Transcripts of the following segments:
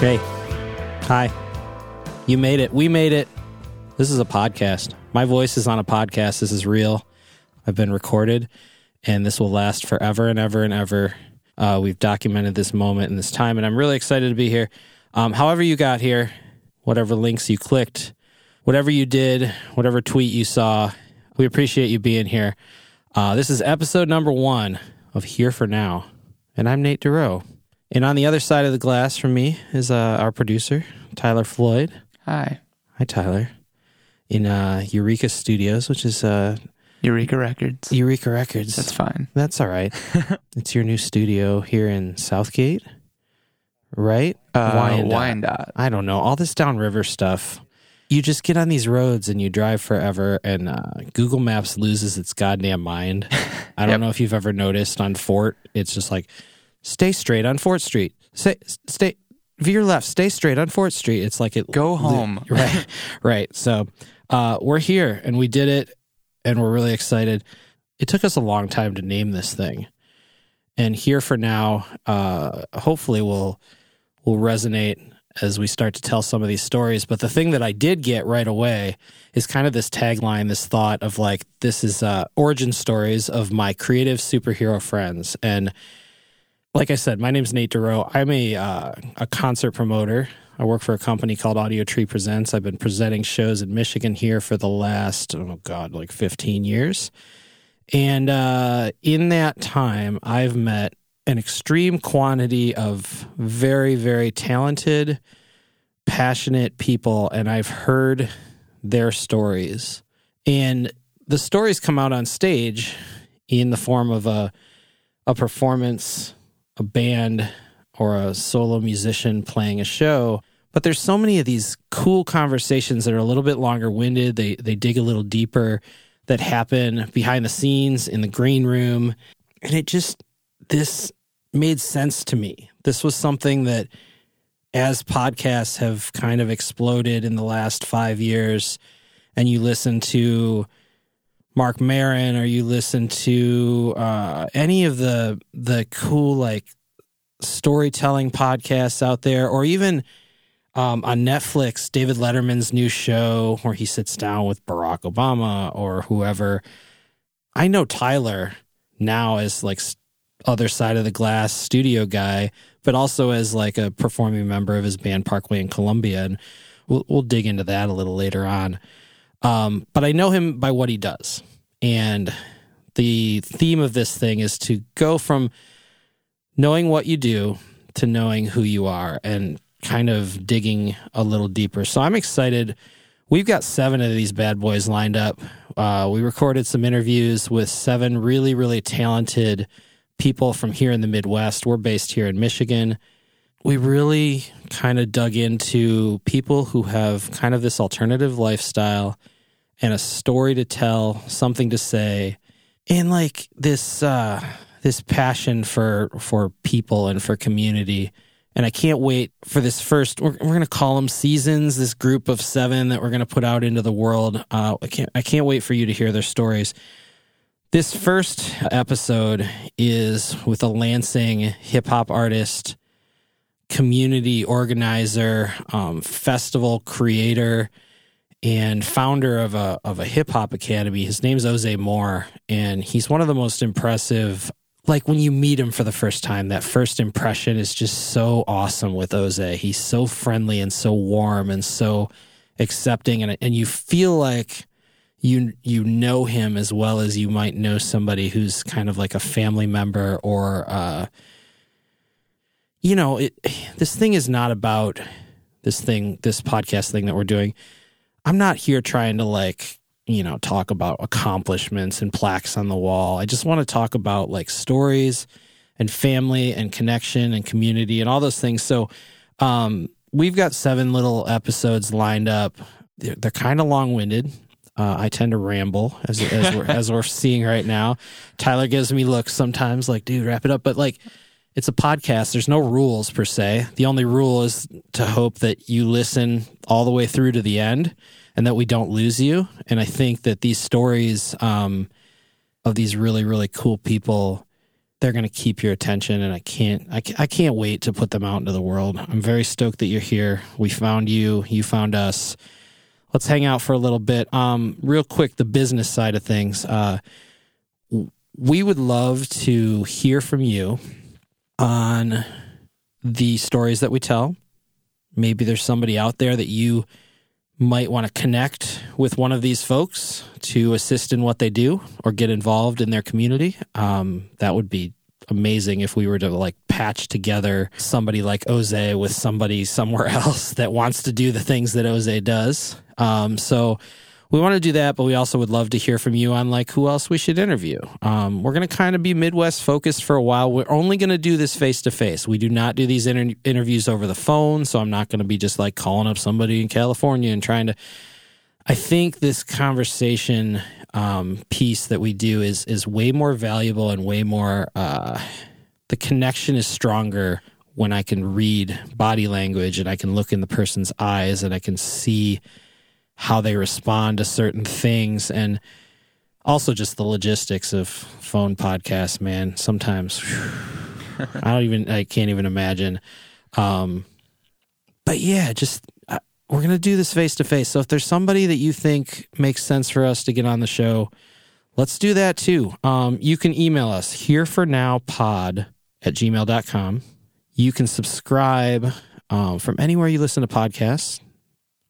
Hey, hi. You made it. We made it. This is a podcast. My voice is on a podcast. This is real. I've been recorded, and this will last forever and ever and ever. Uh, we've documented this moment and this time, and I'm really excited to be here. Um, however, you got here, whatever links you clicked, whatever you did, whatever tweet you saw, we appreciate you being here. Uh, this is episode number one of Here for Now, and I'm Nate Dorough. And on the other side of the glass from me is uh, our producer, Tyler Floyd. Hi. Hi, Tyler. In uh, Eureka Studios, which is uh, Eureka Records. Eureka Records. That's fine. That's all right. it's your new studio here in Southgate, right? Uh, Wyandotte. Wyandotte. I don't know. All this downriver stuff. You just get on these roads and you drive forever, and uh, Google Maps loses its goddamn mind. I don't Yep. know if you've ever noticed on Fort, it's just like, stay straight on Fort Street. Stay, stay, veer left, stay straight on Fort Street. It's like it. Go home. right, right. So uh, we're here and we did it, and we're really excited. It took us a long time to name this thing, and here for now, uh, hopefully, will will resonate as we start to tell some of these stories. But the thing that I did get right away is kind of this tagline, this thought of like, this is uh, origin stories of my creative superhero friends. And like I said, my name's Nate Dorough. I'm a, uh, a concert promoter. I work for a company called Audio Tree Presents. I've been presenting shows in Michigan here for the last, oh God, like 15 years. And uh, in that time, I've met an extreme quantity of very, very talented, passionate people, and I've heard their stories. And the stories come out on stage in the form of a a performance, a band, or a solo musician playing a show. But there's so many of these cool conversations that are a little bit longer winded. They they dig a little deeper that happen behind the scenes in the green room. And it just this made sense to me. This was something that as podcasts have kind of exploded in the last five years, and you listen to Marc Maron or you listen to uh, any of the the cool like storytelling podcasts out there, or even um, on Netflix, David Letterman's new show where he sits down with Barack Obama or whoever. I know Tyler now as like other side of the glass studio guy, but also as like a performing member of his band Parkway in Columbia, and we'll we'll dig into that a little later on. Um, but I know him by what he does, and the theme of this thing is to go from knowing what you do to knowing who you are, and kind of digging a little deeper. So I'm excited. We've got seven of these bad boys lined up. Uh, we recorded some interviews with seven really, really talented people from here in the Midwest. We're based here in Michigan. We really kind of dug into people who have kind of this alternative lifestyle and a story to tell, something to say, and like this uh, this passion for for people and for community. And I can't wait for this first. We're, going to call them seasons. This group of seven that we're going to put out into the world. Uh, I can't. I can't wait for you to hear their stories. This first episode is with a Lansing hip hop artist, community organizer, um, festival creator, and founder of a of a hip hop academy. His name's Ozay Moore, and he's one of the most impressive. Like when you meet him for the first time, that first impression is just so awesome with Ozay. He's so friendly and so warm and so accepting, and and you feel like you you know him as well as you might know somebody who's kind of like a family member or uh you know it this thing is not about this thing this podcast thing that we're doing. I'm not here trying to like you know talk about accomplishments and plaques on the wall. I just want to talk about like stories and family and connection and community and all those things. So um we've got seven little episodes lined up. They're, they're kind of long-winded. Uh, I tend to ramble as as we're, as we're seeing right now. Tyler gives me looks sometimes, like, "Dude, wrap it up." But like, it's a podcast. There's no rules per se. The only rule is to hope that you listen all the way through to the end, and that we don't lose you. And I think that these stories um, of these really really cool people they're going to keep your attention and I can't I, I can't wait to put them out into the world. I'm very stoked that you're here. We found you, you found us. Let's hang out for a little bit. Um real quick the business side of things. Uh we would love to hear from you on the stories that we tell. Maybe there's somebody out there that you might want to connect with one of these folks to assist in what they do or get involved in their community. Um, that would be amazing if we were to like patch together somebody like Ozay with somebody somewhere else that wants to do the things that Ozay does. Um, so we want to do that, but we also would love to hear from you on like who else we should interview. Um, we're going to kind of be Midwest focused for a while. We're only going to do this face to face. We do not do these inter- interviews over the phone, so I'm not going to be just like calling up somebody in California and trying to. I think this conversation um, piece that we do is is way more valuable and way more. Uh, the connection is stronger when I can read body language and I can look in the person's eyes and I can see how they respond to certain things and also just the logistics of phone podcasts man sometimes whew, i don't even i can't even imagine. Um but yeah just uh, we're gonna do this face to face so if there's somebody that you think makes sense for us to get on the show let's do that too. Um you can email us here for now pod at gmail.com you can subscribe um, from anywhere you listen to podcasts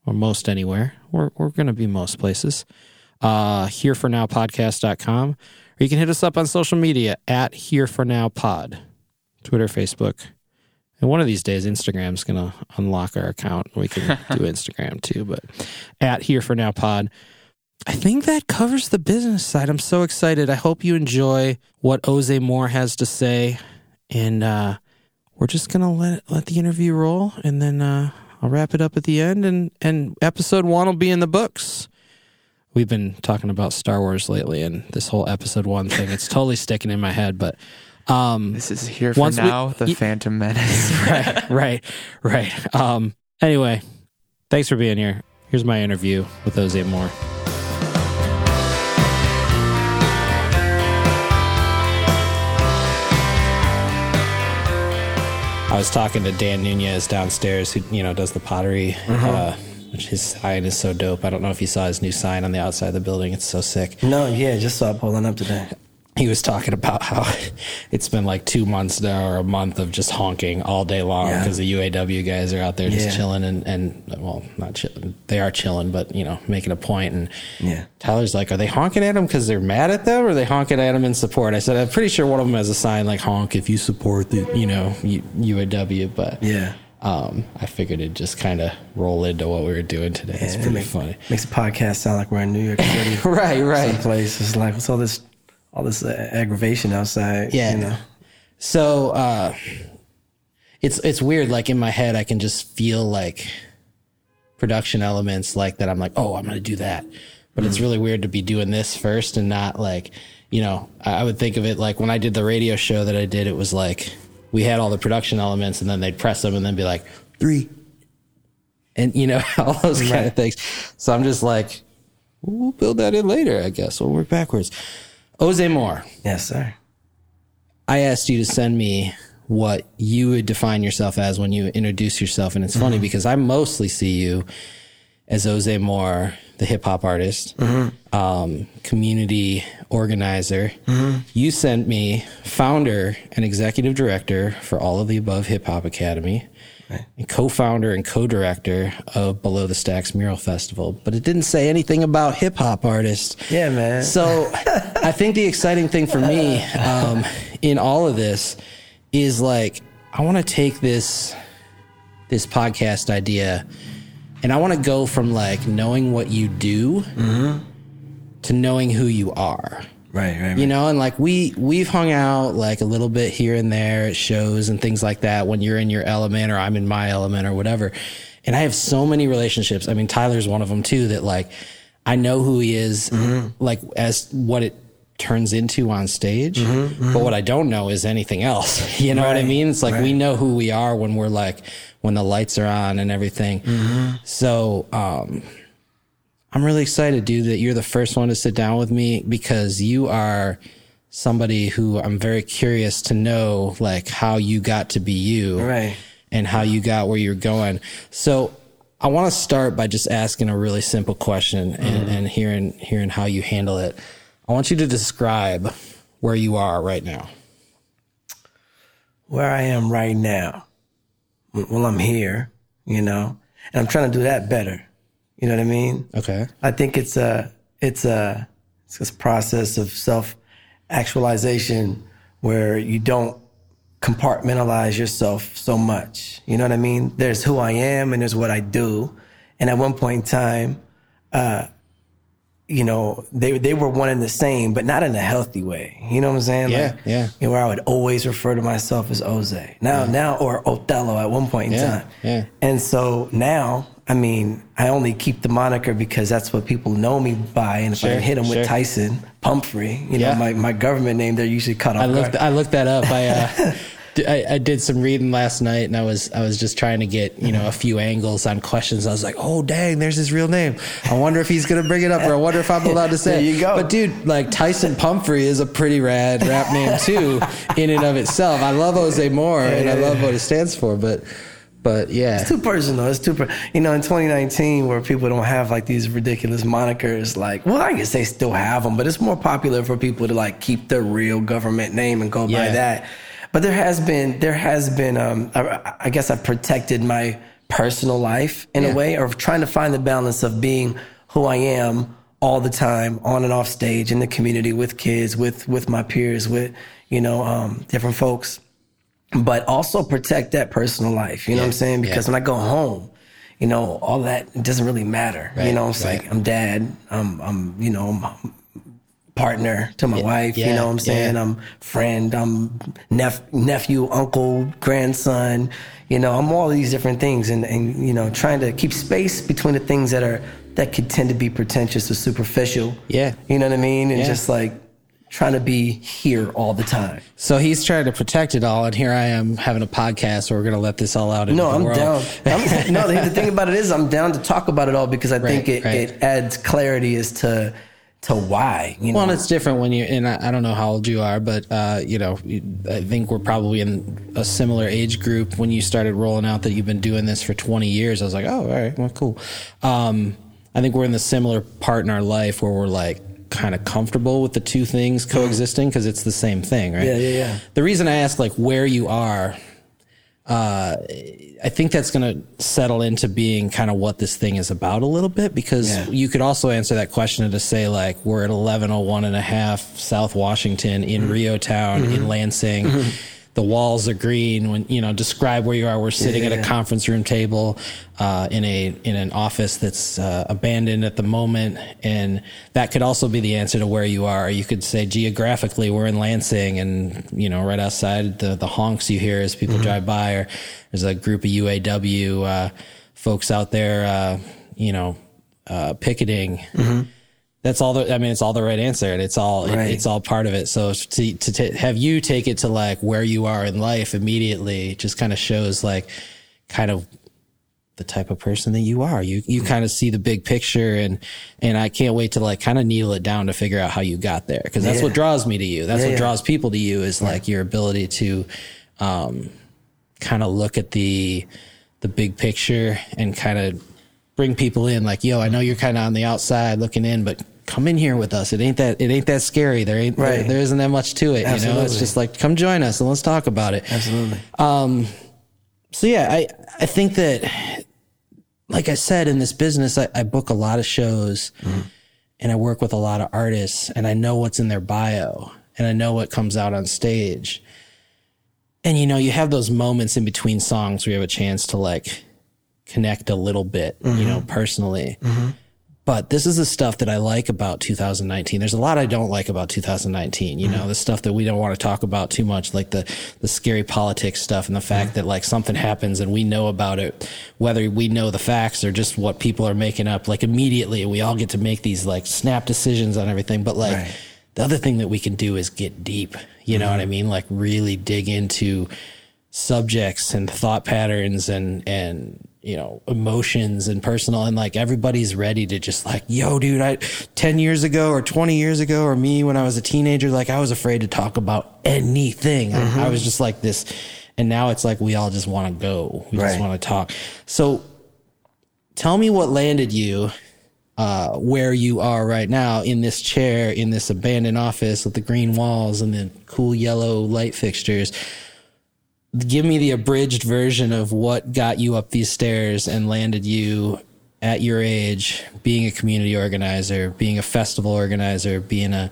or most anywhere. We're, we're going to be most places. Uh, here for now podcast.com. Or you can hit us up on social media at here for now pod, Twitter, Facebook. And one of these days, Instagram's going to unlock our account. We can do Instagram too, but at here for now pod. I think that covers the business side. I'm so excited. I hope you enjoy what Ozay Moore has to say. And uh, we're just going to let, let the interview roll. And then uh, I'll wrap it up at the end, and and episode one will be in the books. We've been talking about Star Wars lately, and this whole episode one thing, it's totally sticking in my head. But um, this is here for now, we, the y- Phantom Menace. right, right, right. Um, anyway, thanks for being here. Here's my interview with Ozay Moore. I was talking to Dan Nunez downstairs, who you know does the pottery. Mm-hmm. Uh, which his sign is so dope. I don't know if you saw his new sign on the outside of the building. It's so sick. No, yeah, just saw it pulling up today he was talking about how it's been like two months now or a month of just honking all day long because yeah. the UAW guys are out there just yeah. chilling and, and well, not chilling. They are chilling, but you know, making a point. And yeah. Tyler's like, are they honking at them because they're mad at them or are they honking at them in support? I said, I'm pretty sure one of them has a sign like honk if you support the, you know, UAW, but yeah. Um, I figured it'd just kind of roll into what we were doing today. Yeah, it's pretty it make, funny. Makes the podcast sound like we're in New York City. right, right. Someplace. It's like, what's all this all this aggravation outside. Yeah. You know? So uh, it's it's weird. Like in my head, I can just feel like production elements like that. I'm like, oh, I'm gonna do that. But it's really weird to be doing this first and not like, you know, I would think of it like when I did the radio show that I did. It was like we had all the production elements, and then they'd press them, and then be like three, and you know all those right. kind of things. So I'm just like, we'll build that in later, I guess. We'll work backwards. Ozay Moore. Yes, sir. I asked you to send me what you would define yourself as when you introduce yourself. And it's funny mm-hmm. because I mostly see you as Ozay Moore, the hip hop artist, mm-hmm. um, community organizer. Mm-hmm. You sent me founder and executive director for all of the above Hip Hop Academy and co-founder and co-director of Below the Stacks Mural Festival, but it didn't say anything about hip hop artists. Yeah, man. So I think the exciting thing for me um, in all of this is like I want to take this this podcast idea and I want to go from like knowing what you do mm-hmm. to knowing who you are. Right, right, right, You know, and like we we've hung out like a little bit here and there at shows and things like that when you're in your element or I'm in my element or whatever. And I have so many relationships. I mean, Tyler's one of them too that like I know who he is mm-hmm. like as what it turns into on stage. Mm-hmm, mm-hmm. But what I don't know is anything else. You know right, what I mean? It's like right. we know who we are when we're like when the lights are on and everything. Mm-hmm. So, um I'm really excited, dude, that you're the first one to sit down with me because you are somebody who I'm very curious to know, like how you got to be you, right, and how you got where you're going. So I want to start by just asking a really simple question and, mm-hmm. and hearing hearing how you handle it. I want you to describe where you are right now. Where I am right now. Well, I'm here, you know, and I'm trying to do that better. You know what I mean? Okay. I think it's a it's a it's a process of self actualization where you don't compartmentalize yourself so much. You know what I mean? There's who I am and there's what I do. And at one point in time, uh, you know, they they were one and the same, but not in a healthy way. You know what I'm saying? Yeah, like, yeah. You know, where I would always refer to myself as Ozay. Now, yeah. now, or Othello at one point in yeah, time. Yeah. And so now I mean, I only keep the moniker because that's what people know me by. And if sure, I hit them sure. with Tyson Pumphrey, you yeah. know, my, my government name, they're usually cut off. I looked, I looked that up. I, uh, I, I, did some reading last night and I was, I was just trying to get, you know, a few angles on questions. I was like, oh, dang, there's his real name. I wonder if he's going to bring it up or I wonder if I'm allowed to say there you go. But dude, like Tyson Pumphrey is a pretty rad rap name too, in and of itself. I love Ozay Moore yeah, and yeah, I love what it stands for, but but yeah, it's too personal. It's too, per- you know, in 2019, where people don't have like these ridiculous monikers, like, well, I guess they still have them, but it's more popular for people to like keep their real government name and go yeah. by that. But there has been, there has been, um, I, I guess I've protected my personal life in yeah. a way, or trying to find the balance of being who I am all the time, on and off stage, in the community, with kids, with with my peers, with you know, um, different folks but also protect that personal life. You know what I'm saying? Because yeah. when I go home, you know, all that doesn't really matter. Right. You know, it's right. like I'm dad, I'm, I'm, you know, I'm partner to my yeah. wife. You know what I'm saying? I'm friend, I'm nep- nephew, uncle, grandson. You know, I'm all these different things, and and you know, trying to keep space between the things that are that could tend to be pretentious or superficial. Yeah, you know what I mean, and just like trying to be here all the time. So he's trying to protect it all, and here I am having a podcast where we're going to let this all out. No, I'm world. down. I'm, no, the, the, thing about it is, I'm down to talk about it all because I right, think it, right. it adds clarity as to to why. You know? Well, it's different when you and I, I, don't know how old you are, but uh, you know, I think we're probably in a similar age group when you started rolling out that you've been doing this for 20 years. I was like, oh, all right, well, cool. Um, I think we're in the similar part in our life where we're like kind of comfortable with the two things coexisting because it's the same thing, right? Yeah, yeah, yeah. The reason I ask like where you are, uh, I think that's going to settle into being kind of what this thing is about a little bit because yeah. you could also answer that question to say like we're at 1101 and a half South Washington in mm-hmm. REO Town mm-hmm. in Lansing. Mm-hmm the walls are green when you know describe where you are. We're sitting yeah. at a conference room table uh, in a in an office that's uh, abandoned at the moment. And that could also be the answer to where you are. You could say geographically we're in Lansing and you know right outside the the honks you hear as people mm-hmm. drive by or there's a group of UAW uh, folks out there uh, you know uh, picketing. Mm-hmm that's all the, I mean, it's all the right answer and it's all, right. it, it's all part of it. So to, to t- have you take it to like where you are in life immediately just kind of shows like kind of the type of person that you are. You, you kind of see the big picture and, and I can't wait to like kind of needle it down to figure out how you got there. Cause that's yeah. what draws me to you. That's yeah, what draws people to you is like your ability to, um, kind of look at the, the big picture and kind of bring people in like, yo, I know you're kind of on the outside looking in, but come in here with us. It ain't that, it ain't that scary. There ain't, right. there, there isn't that much to it. Absolutely. You know, it's just like, come join us and let's talk about it. Absolutely. Um, so yeah, I, I think that, like I said, in this business, I, I book a lot of shows mm-hmm. and I work with a lot of artists and I know what's in their bio and I know what comes out on stage. And you know, you have those moments in between songs where you have a chance to like connect a little bit, mm-hmm. you know, personally. Mm-hmm. But this is the stuff that I like about 2019. There's a lot I don't like about 2019. You mm-hmm. know, the stuff that we don't want to talk about too much, like the, the scary politics stuff and the fact mm-hmm. that like something happens and we know about it, whether we know the facts or just what people are making up, like immediately we all get to make these like snap decisions on everything. But like right. the other thing that we can do is get deep. You know mm-hmm. what I mean? Like really dig into subjects and thought patterns and, and, you know, emotions and personal and like everybody's ready to just like, yo, dude, I 10 years ago or 20 years ago or me when I was a teenager, like I was afraid to talk about anything. Mm-hmm. I, I, was just like this. And now it's like we all just want to go. We right. just want to talk. So tell me what landed you uh, where you are right now in this chair in this abandoned office with the green walls and the cool yellow light fixtures give me the abridged version of what got you up these stairs and landed you at your age being a community organizer, being a festival organizer, being a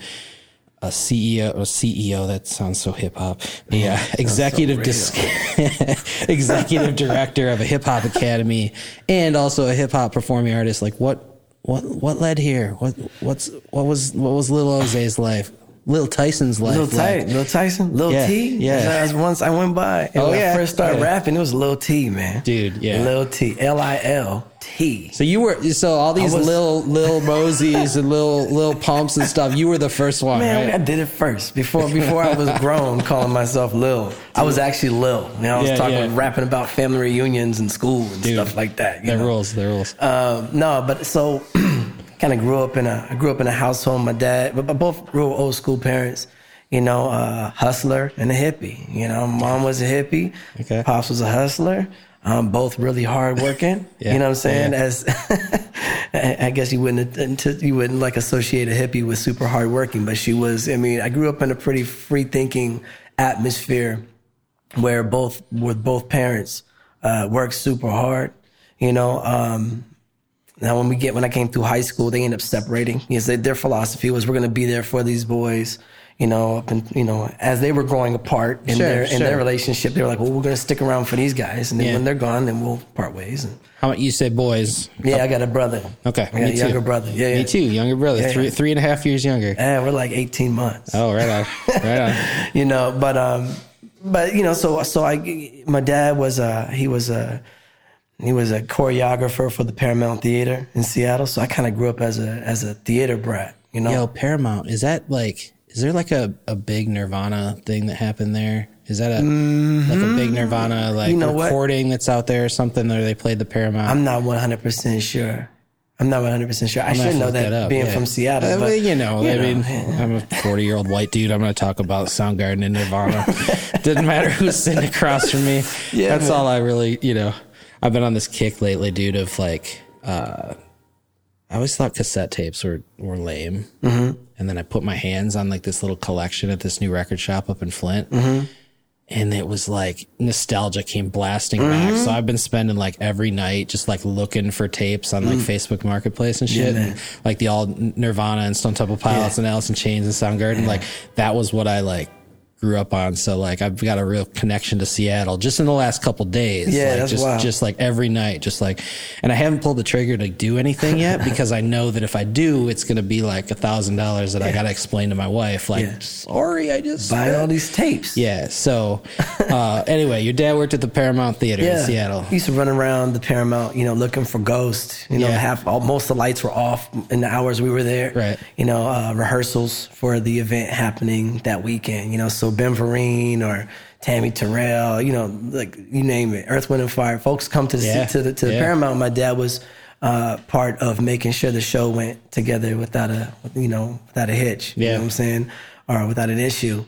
a CEO, a CEO that sounds so hip hop. Yeah, oh, executive so dis- executive director of a hip hop academy and also a hip hop performing artist. Like what what what led here? What what's what was what was Little Ozay's life? Lil Tyson's life. Lil, Ty- Lil Tyson, Lil yeah, T. Yeah. As once I went by. And oh, when yeah. I first started yeah. rapping, it was Lil T, man. Dude, yeah. Lil T. L I L T. So you were so all these was, Lil Lil Moseys and Lil Lil Pumps and stuff. You were the first one, man, right? I did it first before before I was grown, calling myself Lil. I was actually Lil. You know, I was yeah, talking rapping about family reunions and school and Dude, stuff like that. There rules. There rules. Um, no, but so kind of grew up in a I grew up in a household. My dad, but both real old school parents you know, a hustler and a hippie. You know, mom was a hippie, okay. pops was a hustler. Um, both really hardworking. yeah. You know what I'm saying? Yeah. As I guess you wouldn't you wouldn't like associate a hippie with super hardworking, but she was. I mean, I grew up in a pretty free thinking atmosphere where both with both parents uh, worked super hard. You know, um, now when we get when I came through high school, they end up separating. Yes, their philosophy was we're going to be there for these boys you know, and you know, as they were growing apart in sure, their in their relationship, they were like, "Well, we're going to stick around for these guys, and then yeah. when they're gone, then we'll part ways." And, How about you say boys? Yeah, I got a brother. Okay, I got a younger brother. Yeah, me too. Younger brother, yeah, three three and a half years younger. Yeah, we're like eighteen months. Oh, right on, right on. you know, but um, but you know, so so I, my dad was uh he was a he was a choreographer for the Paramount Theater in Seattle, so I kind of grew up as a as a theater brat. You know, yo, Paramount is that like is there like a, a big Nirvana thing that happened there? Is that a mm-hmm. like a big Nirvana like you know recording what? that's out there or something? Or they played the Paramount? I'm not 100 percent sure. I'm not 100 percent sure. I should know that, that being yeah. from Seattle. Uh, but, you know, you I know, mean, I'm a 40 year old white dude. I'm going to talk about Soundgarden and Nirvana. Didn't matter who's sitting across from me. Yeah, that's man. all I really, you know. I've been on this kick lately, dude, of like. uh I always thought cassette tapes were, were lame. Mm-hmm. And then I put my hands on like this little collection at this new record shop up in Flint. Mm-hmm. And it was like nostalgia came blasting mm-hmm. back. So I've been spending like every night just like looking for tapes on like mm. Facebook Marketplace and shit. Yeah, and, like the all Nirvana and Stone Temple Pilots yeah. and Alice in Chains and Soundgarden. Yeah. Like that was what I like grew up on. So like I've got a real connection to Seattle just in the last couple days. Yeah, like, that's just wild. just like every night, just like and I haven't pulled the trigger to do anything yet because I know that if I do, it's gonna be like a thousand dollars that yeah. I gotta explain to my wife. Like, yeah. sorry, I just buy all these tapes. Yeah. So uh, anyway, your dad worked at the Paramount Theater yeah. in Seattle. He used to run around the Paramount, you know, looking for ghosts. You know, half all, most of the lights were off in the hours we were there. Right. You know, uh, rehearsals for the event happening that weekend. You know, so Ben Vereen or Tammy Terrell, you know, like you name it, Earth, Wind and Fire. Folks come to the yeah. to the, to the yeah. Paramount. My dad was uh, part of making sure the show went together without a you know without a hitch. Yeah. You know what I'm saying, or without an issue.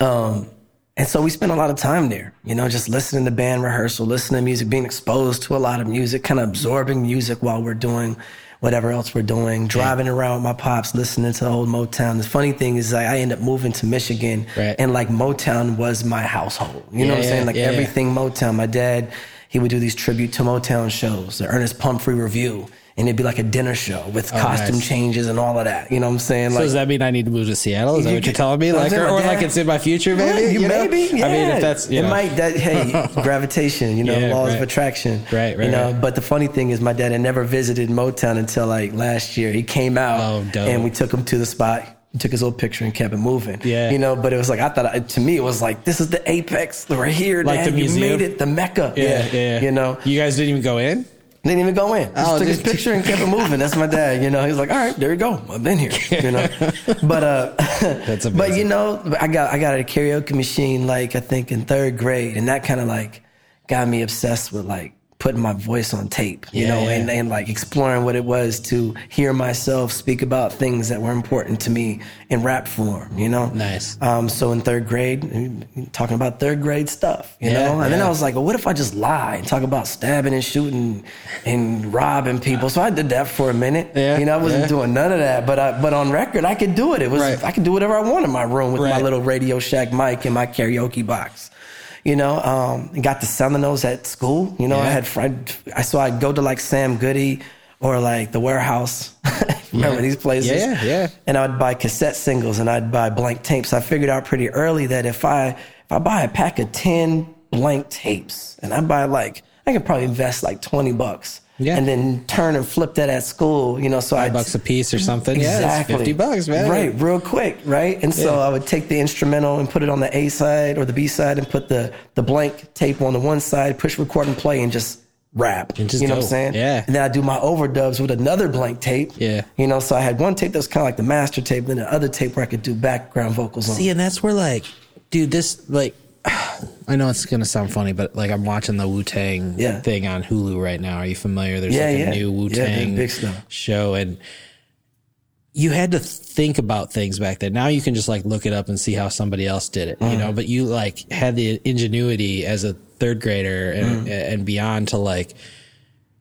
Um, and so we spent a lot of time there, you know, just listening to band rehearsal, listening to music, being exposed to a lot of music, kind of absorbing music while we're doing whatever else we're doing, driving yeah. around with my pops, listening to old Motown. The funny thing is, like, I end up moving to Michigan, right. and like Motown was my household. You yeah, know what I'm saying? Like everything Motown. My dad, he would do these tribute to Motown shows, the Ernest Pumphrey Revue and it'd be like a dinner show with oh, costume nice. changes and all of that. You know what I'm saying? So like, does that mean I need to move to Seattle? Is that what you're telling me? Like, or, or like it's in my future, maybe? Yeah, you maybe. Know? Yeah. I mean, if that's you it know. might that hey gravitation, you know, yeah, laws right. of attraction, right? Right. You know, right. but the funny thing is, my dad had never visited Motown until like last year. He came out, oh, and we took him to the spot. Took his old picture and kept it moving. Yeah. You know, but it was like, I thought, to me, it was like, this is the apex. We're here. Like Dad. the museum. You made it, the Mecca. Yeah, yeah, yeah. You know, you guys didn't even go in? Didn't even go in. Just oh, took his picture and kept it moving. That's my dad. You know, he's like, all right, there you go. I've been here. You know, but uh, that's amazing. But you know, I got I got a karaoke machine like I think in third grade, and that kind of like got me obsessed with like putting my voice on tape, you yeah, know, yeah. And, and like exploring what it was to hear myself speak about things that were important to me in rap form, you know? Nice. Um, so in third grade, talking about third grade stuff, you yeah, know? And then I was like, well, what if I just lie and talk about stabbing and shooting and robbing people? So I did that for a minute. Yeah, you know, I wasn't doing none of that, but I, but on record, I could do it. It was, right. I could do whatever I want in my room with right. my little Radio Shack mic and my karaoke box you know, um, got the Seminoles at school. You know, yeah. I had, friend, I, so I'd go to like Sam Goody or like the warehouse. Remember yeah. these places? Yeah, yeah. And I'd buy cassette singles and I'd buy blank tapes. I figured out pretty early that if I, if I buy a pack of 10 blank tapes and I buy like, I could probably invest like 20 bucks yeah. And then turn and flip that at school, you know, so I bucks a piece or something. Exactly. Yeah, 50 bucks, man. Right, real quick, right? And so yeah. I would take the instrumental and put it on the A side or the B side and put the, the blank tape on the one side, push record and play and just rap. And just you know go. what I'm saying? Yeah. And then I do my overdubs with another blank tape. Yeah. You know, so I had one tape that was kind of like the master tape, then the other tape where I could do background vocals on. See, and that's where like, dude, this like I know it's gonna sound funny, but like I'm watching the Wu Tang yeah. thing on Hulu right now. Are you familiar? There's yeah, like a yeah. new Wu Tang show, and you had to think about things back then. Now you can just like look it up and see how somebody else did it, mm. you know. But you like had the ingenuity as a third grader and, mm. and beyond to like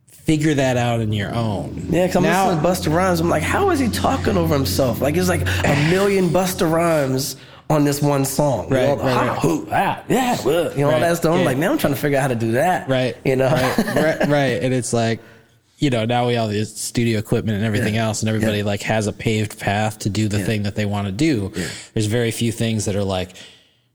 figure that out in your own. Yeah, because I'm now, listening to Busta Rhymes. I'm like, how is he talking over himself? Like it's like a million Busta Rhymes on this one song. Right, you know, right, right. Who, ah, yeah, well, you know, right, all that stuff. I'm yeah. like, man, I'm trying to figure out how to do that. Right. You know? Right, right, right. And it's like, you know, now we all this studio equipment and everything yeah. else, and everybody yeah. like has a paved path to do the thing that they want to do. There's very few things that are like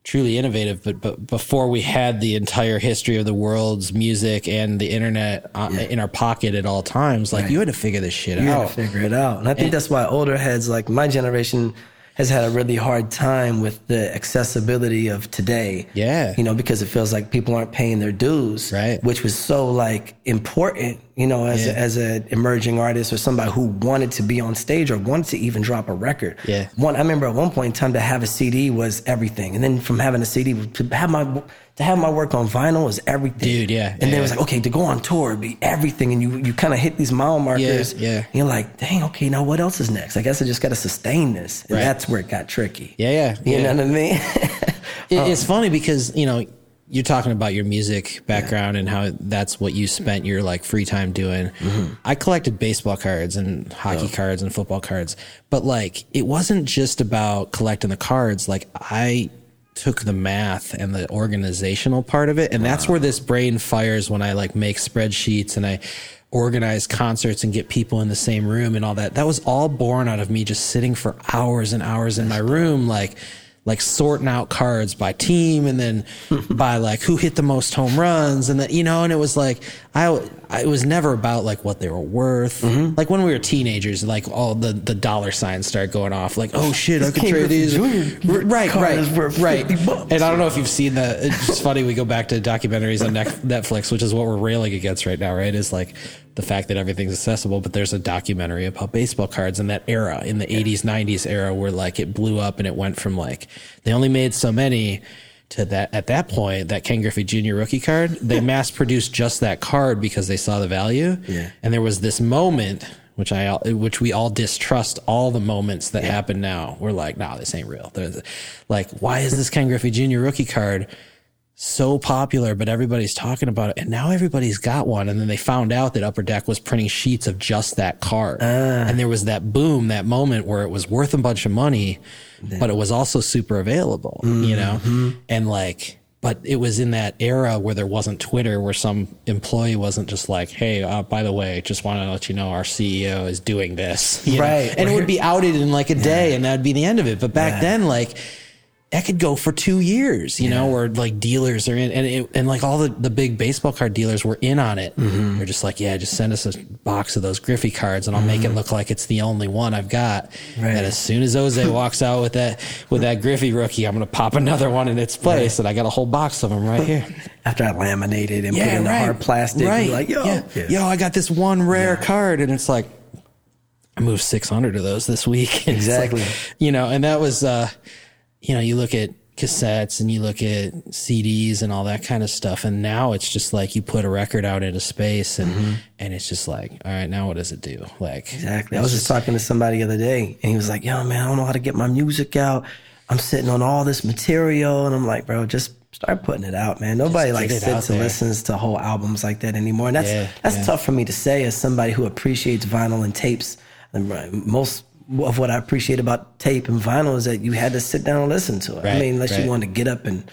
truly innovative, but but before we had the entire history of the world's music and the internet uh, in our pocket at all times, like you had to figure this shit out. you out. Had to figure it out, and I think and, that's why older heads like my generation has had a really hard time with the accessibility of today. Yeah. You know, because it feels like people aren't paying their dues. Right. Which was so like important, you know, as, yeah. a, as an emerging artist or somebody who wanted to be on stage or wanted to even drop a record. Yeah. One, I remember at one point in time to have a CD was everything. And then from having a CD to have my, to have my work on vinyl was everything. Dude, yeah. And yeah. then it was like, okay, to go on tour would be everything. And you, you kind of hit these mile markers. Yeah, yeah. And you're like, dang, okay, now what else is next? I guess I just got to sustain this. And right. that's where it got tricky. Yeah, yeah. You yeah. know what I mean? it, it's funny because, you know, you're talking about your music background and how that's what you spent your like free time doing. Mm-hmm. I collected baseball cards and hockey oh. cards and football cards, but like it wasn't just about collecting the cards. Like I took the math and the organizational part of it. And wow. that's where this brain fires when I like make spreadsheets and I organize concerts and get people in the same room and all that. That was all born out of me just sitting for hours and hours in my room, like, like sorting out cards by team and then by like who hit the most home runs and that you know and it was like I, I it was never about like what they were worth. Mm-hmm. like when we were teenagers like all the the dollar signs started going off like oh shit I could trade these. right right right. and I don't know if you've seen that it's funny we go back to documentaries on Netflix which is what we're railing against right now right? Is like the fact that everything's accessible, but there's a documentary about baseball cards in that era, in the 80s, 90s era, where like it blew up and it went from like, they only made so many to that at that point, that Ken Griffey Jr. rookie card, they mass produced just that card because they saw the value. Yeah. And there was this moment which I which we all distrust all the moments that yeah. happen now. We're like, no, nah, this ain't real. There's, like, why is this Ken Griffey Jr. rookie card so popular, but everybody's talking about it. And now everybody's got one. And then they found out that Upper Deck was printing sheets of just that card. Uh, and there was that boom, that moment where it was worth a bunch of money, but it was also super available, mm-hmm. you know? Mm-hmm. And like, but it was in that era where there wasn't Twitter, where some employee wasn't just like, "Hey, uh, by the way, just want to let you know our CEO is doing this," right? Know? And it would be outed in like a day, and that'd be the end of it. But back yeah. then, like that could go for two years, you yeah. know, or like dealers are in, and it, and like all the, the big baseball card dealers were in on it. Mm-hmm. They're just like, yeah, just send us a box of those Griffey cards, and I'll mm-hmm. make it mm-hmm. look like it's the only one I've got. Right. And as soon as Ozay walks out with that with that Griffey rookie, I'm gonna pop another one in its place, right. and I got a whole box of them right here. After I laminated and yeah, put in right. the hard plastic, right? Like, yo, yeah. Yeah. yo, I got this one rare card, and it's like. I moved 600 of those this week. exactly. Like, you know, and that was, uh, you know, you look at cassettes and you look at CDs and all that kind of stuff. And now it's just like you put a record out into space and mm-hmm. and it's just like, all right, now what does it do? Like Exactly. I was just talking to somebody the other day and he was like, Yo, man, I don't know how to get my music out. I'm sitting on all this material and I'm like, bro, just start putting it out, man. Nobody like sits and listens to whole albums like that anymore. And that's yeah, that's yeah. tough for me to say as somebody who appreciates vinyl and tapes. And Most of what I appreciate about tape and vinyl is that you had to sit down and listen to it. Right, I mean, unless right. you wanted to get up and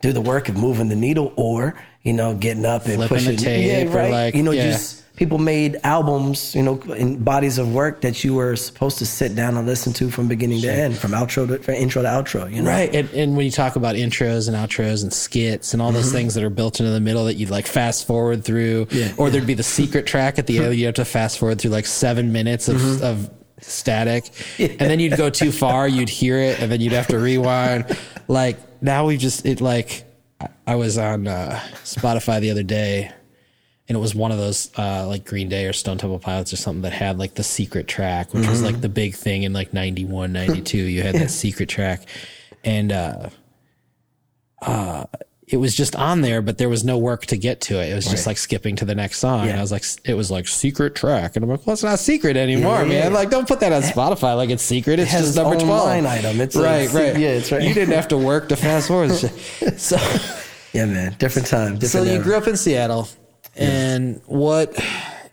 do the work of moving the needle or, you know, getting up and Flipping pushing the tape yeah, right. Like, you know, yeah. just people made albums, you know, in bodies of work that you were supposed to sit down and listen to from beginning sure. to end, from outro to from intro to outro, you know? Right. And, and, when you talk about intros and outros and skits and all those mm-hmm. things that are built into the middle that you'd like fast forward through, yeah, or there'd be the secret track at the end, you have to fast forward through like seven minutes of, mm-hmm. of static. Yeah. And then you'd go too far, you'd hear it, and then you'd have to rewind. like now we just, it like, I was on uh, Spotify the other day and it was one of those uh, like Green Day or Stone Temple Pilots or something that had like the secret track, which mm-hmm. was like the big thing in like 91, 92. You had that secret track. And uh, uh, it was just on there, but there was no work to get to it. It was just like skipping to the next song. Yeah. And I was like, it was like secret track. And I'm like, well, it's not secret anymore, yeah, yeah, man. Like, don't put that on Spotify like it's secret. It's it just number 12. line item. It's right, right. Yeah, it's right. You didn't have to work to fast forward. so, yeah, man, different time. Different so you era. grew up in Seattle and what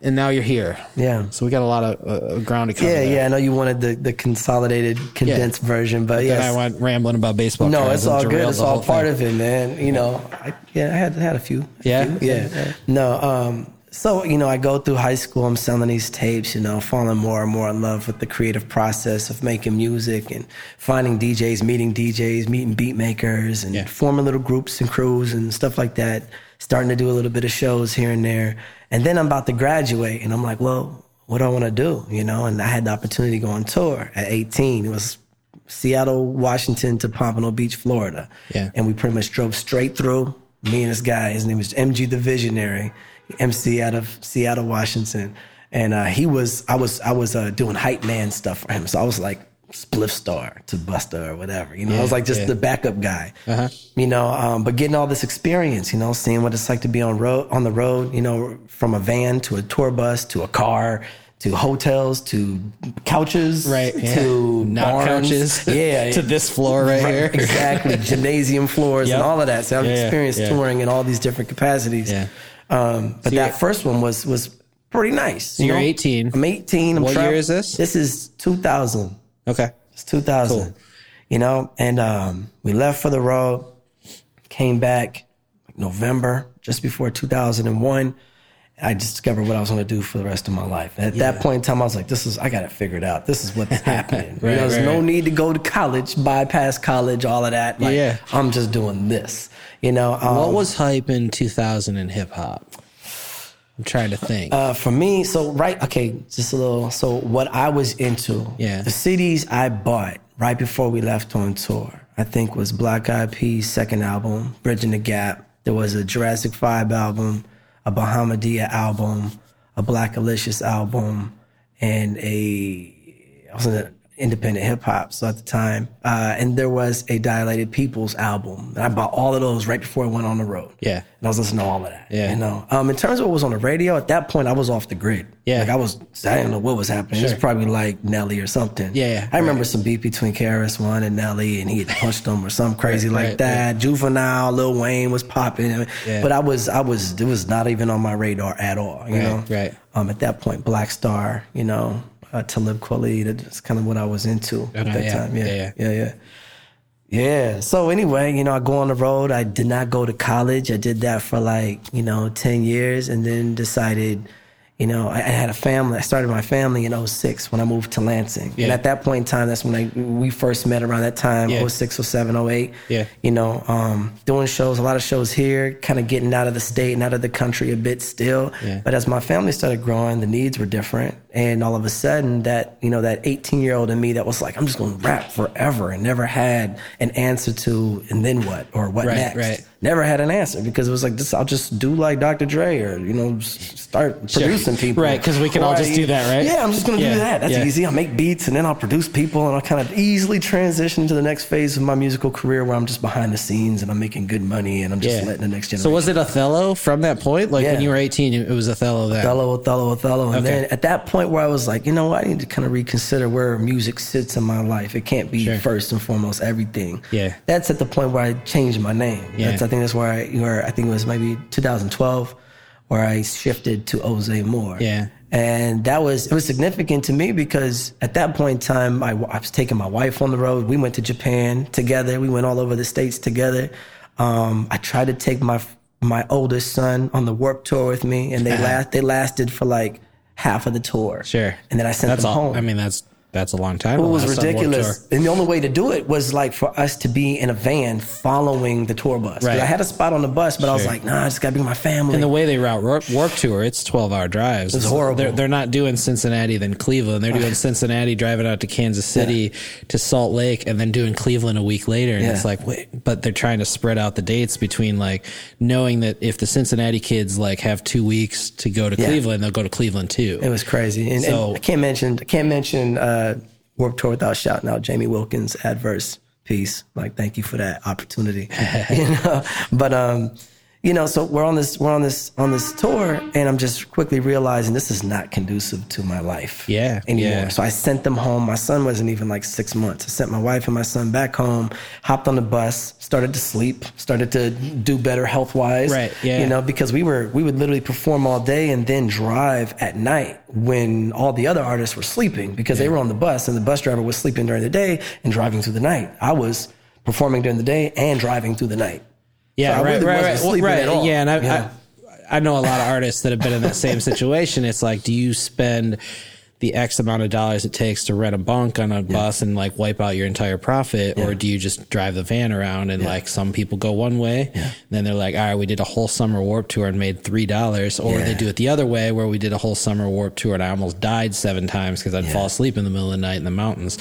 and now you're here. Yeah. So we got a lot of uh, ground to cover. Yeah, there. yeah. I know you wanted the, the consolidated, condensed yeah. version, but yeah. I went rambling about baseball. No, it's all good. It's all part thing. of it, man. You know, I, yeah, I had had a few. A yeah? Few. yeah, yeah. No, um, so you know, I go through high school. I'm selling these tapes. You know, falling more and more in love with the creative process of making music and finding DJs, meeting DJs, meeting beat makers, and yeah. forming little groups and crews and stuff like that starting to do a little bit of shows here and there. And then I'm about to graduate and I'm like, well, what do I want to do? You know, and I had the opportunity to go on tour at 18. It was Seattle, Washington to Pompano Beach, Florida. Yeah. And we pretty much drove straight through. Me and this guy, his name was MG the Visionary, MC out of Seattle, Washington. And uh, he was, I was, I was uh, doing hype man stuff for him. So I was like Spliff Star to Busta or whatever. You know, yeah, I was like just yeah. the backup guy. Uh-huh. You know, um, but getting all this experience, you know, seeing what it's like to be on road on the road. You know, from a van to a tour bus to a car to hotels to couches, right? To not barns. couches, yeah, to this floor right, right here, exactly. Gymnasium floors yep. and all of that. So I've yeah, experienced touring in all these different capacities. Yeah. Um, but so that first one was was pretty nice. So you are 18. I'm 18. I'm what year is this? This is 2000. Okay. It's 2000. Cool. You know, and um, we left for the road, came back November, just before 2001. I discovered what I was going to do for the rest of my life. At yeah. that point in time, I was like, "This is I got it figured out. This is what's happening. right, you know, there's right, no need to go to college, bypass college, all of that. Like, yeah, I'm just doing this. You know, um, what was hype in 2000 in hip hop? I'm trying to think. Uh, for me, so right, okay, just a little. So what I was into, yeah, the CDs I bought right before we left on tour, I think was Black Eyed Peas' second album, Bridging the Gap. There was a Jurassic Five album, a Bahamadia album, a Blackalicious album, and a I was in independent hip hop. So at the time, uh, and there was a Dilated Peoples album. And I bought all of those right before I went on the road. Yeah. And I was listening to all of that. Yeah. You know, um, in terms of what was on the radio, at that point, I was off the grid. Yeah. Like I was, I didn't know what was happening. Sure. It was probably like Nelly or something. Yeah. yeah. I remember right. some beef between KRS One and Nelly, and he had punched him or something crazy right, like right, that. Juvenile, Lil Wayne was popping. Yeah. But I was, I was, it was not even on my radar at all, you know? Right. Um, at that point, Black Star, you know, uh, Talib Kweli. That's kind of what I was into at that yeah, time. Yeah, yeah, yeah, yeah. Yeah. So anyway, you know, I go on the road. I did not go to college. I did that for like you know ten years, and then decided you know, I, I, had a family. I started my family in 06 when I moved to Lansing. Yeah. And at that point in time, that's when I, we first met around that time, yeah. 06, 07, 08. Yeah. You know, um, doing shows, a lot of shows here, kind of getting out of the state and out of the country a bit still. Yeah. But as my family started growing, the needs were different. And all of a sudden, that you know, that 18 year old in me that was like, I'm just going to rap forever, and never had an answer to, and then what or what Right, next? right. Never had an answer because it was like, this, I'll just do like Dr. Dre or you know, start producing people, Right, because we can all just I- do that, right? Yeah, I'm just going to Yeah, do that. That's yeah. easy. I'll make beats and then I'll produce people, and I'll kind of easily transition to the next phase of my musical career where I'm just behind the scenes and I'm making good money and I'm just letting the next generation. So was it Othello from that point? Like Yeah. when you were 18, it was Othello then? Othello, Othello, Othello. And Okay. then at that point where I was like, you know what, I need to kind of reconsider where music sits in my life. It can't be Sure. first and foremost everything. Yeah. That's at the point where I changed my name. Yeah. That's, I think that's where I, where I think it was maybe 2012 where I shifted to Ozay Moore. Yeah. And that was, it was significant to me because at that point in time, I, I was taking my wife on the road. We went to Japan together. We went all over the States together. Um, I tried to take my, my oldest son on the Warped Tour with me and they last, they lasted for like half of the tour. Sure. And then I sent That's them all. home. I mean, that's that's a long time. It was last on Warped ridiculous. And the only way to do it was like for us to be in a van following the tour bus. Right. I had a spot on the bus, but I was like, nah, I just gotta be with my family. And the way they route Warped, Warped Tour, it's 12 hour drives. It's horrible. They're, they're not doing Cincinnati, then Cleveland. They're doing Cincinnati, driving out to Kansas City to Salt Lake, and then doing Cleveland a week later. And Yeah. it's like, wait, but they're trying to spread out the dates between like knowing that if the Cincinnati kids like have two weeks to go to Yeah. Cleveland, they'll go to Cleveland too. It was crazy. And, So- and I can't mention I can't mention uh Warped Tour without shouting out Jamie Wilkins adverse piece. Like thank you for that opportunity. you know? But um you know, so we're on this we're on this on this tour and I'm just quickly realizing this is not conducive to my life Yeah, anymore. yeah. So I sent them home. My son wasn't even like six months. I sent my wife and my son back home, hopped on the bus, started to sleep, started to do better health wise. Right, yeah. You know, because we were we would literally perform all day and then drive at night when all the other artists were sleeping because they were on the bus and the bus driver was sleeping during the day and driving through the night. I was performing during the day and driving through the night. Yeah, So I right, really right, right, right. Yeah, and I, know? I, I know a lot of artists that have been in that same situation. It's like, do you spend the X amount of dollars it takes to rent a bunk on a bus and like wipe out your entire profit, or do you just drive the van around and like some people go one way, then they're like, all right, we did a whole summer Warped Tour and made three dollars, or Yeah. they do it the other way where we did a whole summer Warped Tour and I almost died seven times because I'd fall asleep in the middle of the night in the mountains.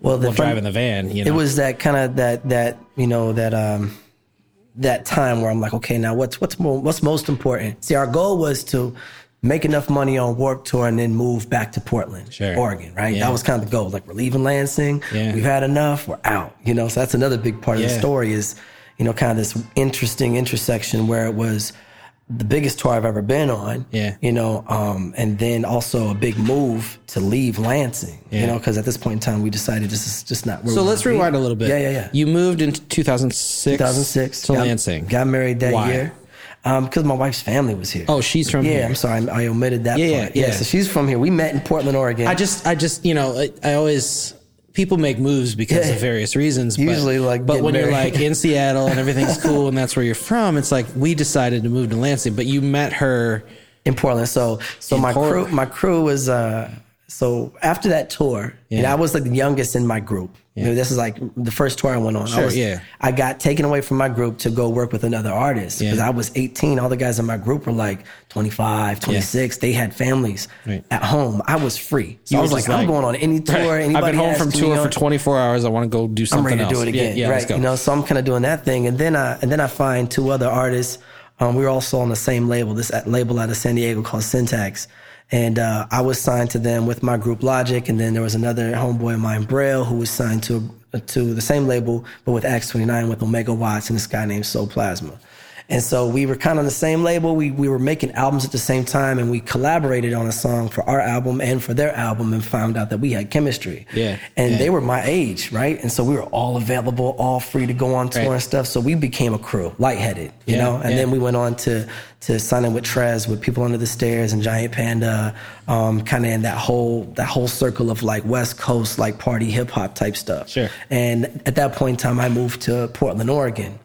Well, the While fun- driving the van, you know, it was that kind of that that you know that um that time where I'm like, okay, now what's what's more, what's most important? See, our goal was to make enough money on Warped Tour and then move back to Portland, Sure. Oregon, right? Yeah. That was kind of the goal. Like we're leaving Lansing, Yeah. we've had enough, we're out. You know, so that's another big part of the story is, you know, kind of this interesting intersection where it was the biggest tour I've ever been on. Yeah. You know, um, and then also a big move to leave Lansing. You know, because at this point in time we decided this is just not where So we let's wanna be. rewind a little bit. Yeah, yeah, yeah. You moved in 2006. 2006 to got, Lansing. Got married that Why? year because my wife's family was here. Oh, she's from yeah. here. I'm sorry, I, I omitted that Yeah, yeah, part. yeah. so she's from here. We met in Portland, Oregon. I just, I just, you know, I, I always people make moves because Yeah. of various reasons. Usually, but, like, but when you're like in Seattle and everything's cool and that's where you're from, it's like we decided to move to Lansing, but you met her. in Portland. So so In my Portland. crew my crew was uh so after that tour, and I was like the youngest in my group. You know, this is like the first tour I went on. I Sure, was, yeah. I got taken away from my group to go work with another artist because Yeah. I was 18. All the guys in my group were like 25, 26. They had families Right. at home. I was free. So You I was like, just I'm going on any tour. Right. I've been home from tour for 24 hours. I want to go do something. I'm ready to else. do it again. Yeah, yeah, right. You know, so I'm kind of doing that thing, and then I and then I find two other artists. Um, we were also on the same label, this at- label out of San Diego called Syntax, and uh, I was signed to them with my group Logic, and then there was another homeboy of mine, Braille, who was signed to to the same label, but with X29 with Ohmega Watts and this guy named Soul Plasma. And so we were kind of on the same label. We we were making albums at the same time, and we collaborated on a song for our album and for their album, and found out that we had chemistry. Yeah, and yeah. they were my age, right? And so we were all available, all free to go on tour Right. and stuff. So we became a crew, lightheaded, you Yeah, know. And yeah. then we went on to to sign in with Tres, with People Under the Stairs and Giant Panda, um, kind of in that whole that whole circle of like West Coast like party hip hop type stuff. Sure. And at that point in time, I moved to Portland, Oregon.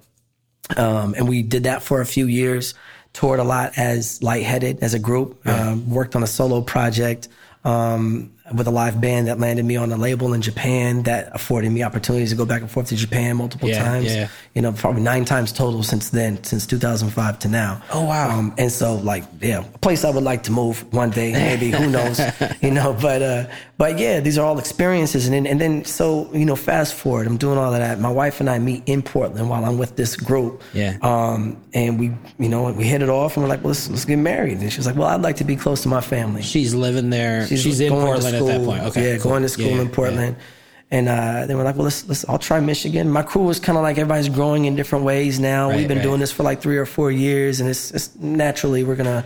Um, and we did that for a few years, toured a lot as Lightheaded as a group, um, worked on a solo project. Um, with a live band that landed me on a label in Japan that afforded me opportunities to go back and forth to Japan multiple Yeah, times. yeah. You know, probably nine times total since then, since 2005 to now. Oh, wow. Um, and so, like, yeah, a place I would like to move one day, maybe. who knows? You know, but uh, but yeah, these are all experiences, and then and then so you know, fast forward, I'm doing all of that. My wife and I meet in Portland while I'm with this group. Yeah. Um, and we, you know, we hit it off, and we're like, well, let's let's get married. And she's like, well, I'd like to be close to my family. She's living there. She's, in Portland school. point. Okay. Yeah, cool. going to school Yeah, in Portland. And uh, then we're like, well, let's, let's, I'll try Michigan. My crew was kind of like everybody's growing in different ways now. Right, We've been right. doing this for like three or four years, and it's, it's naturally we're gonna.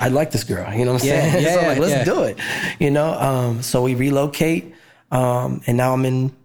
I like this girl, you know what I'm Yeah, saying? yeah, so I'm like, let's yeah. do it, you know. Um, so we relocate, um, and now I'm in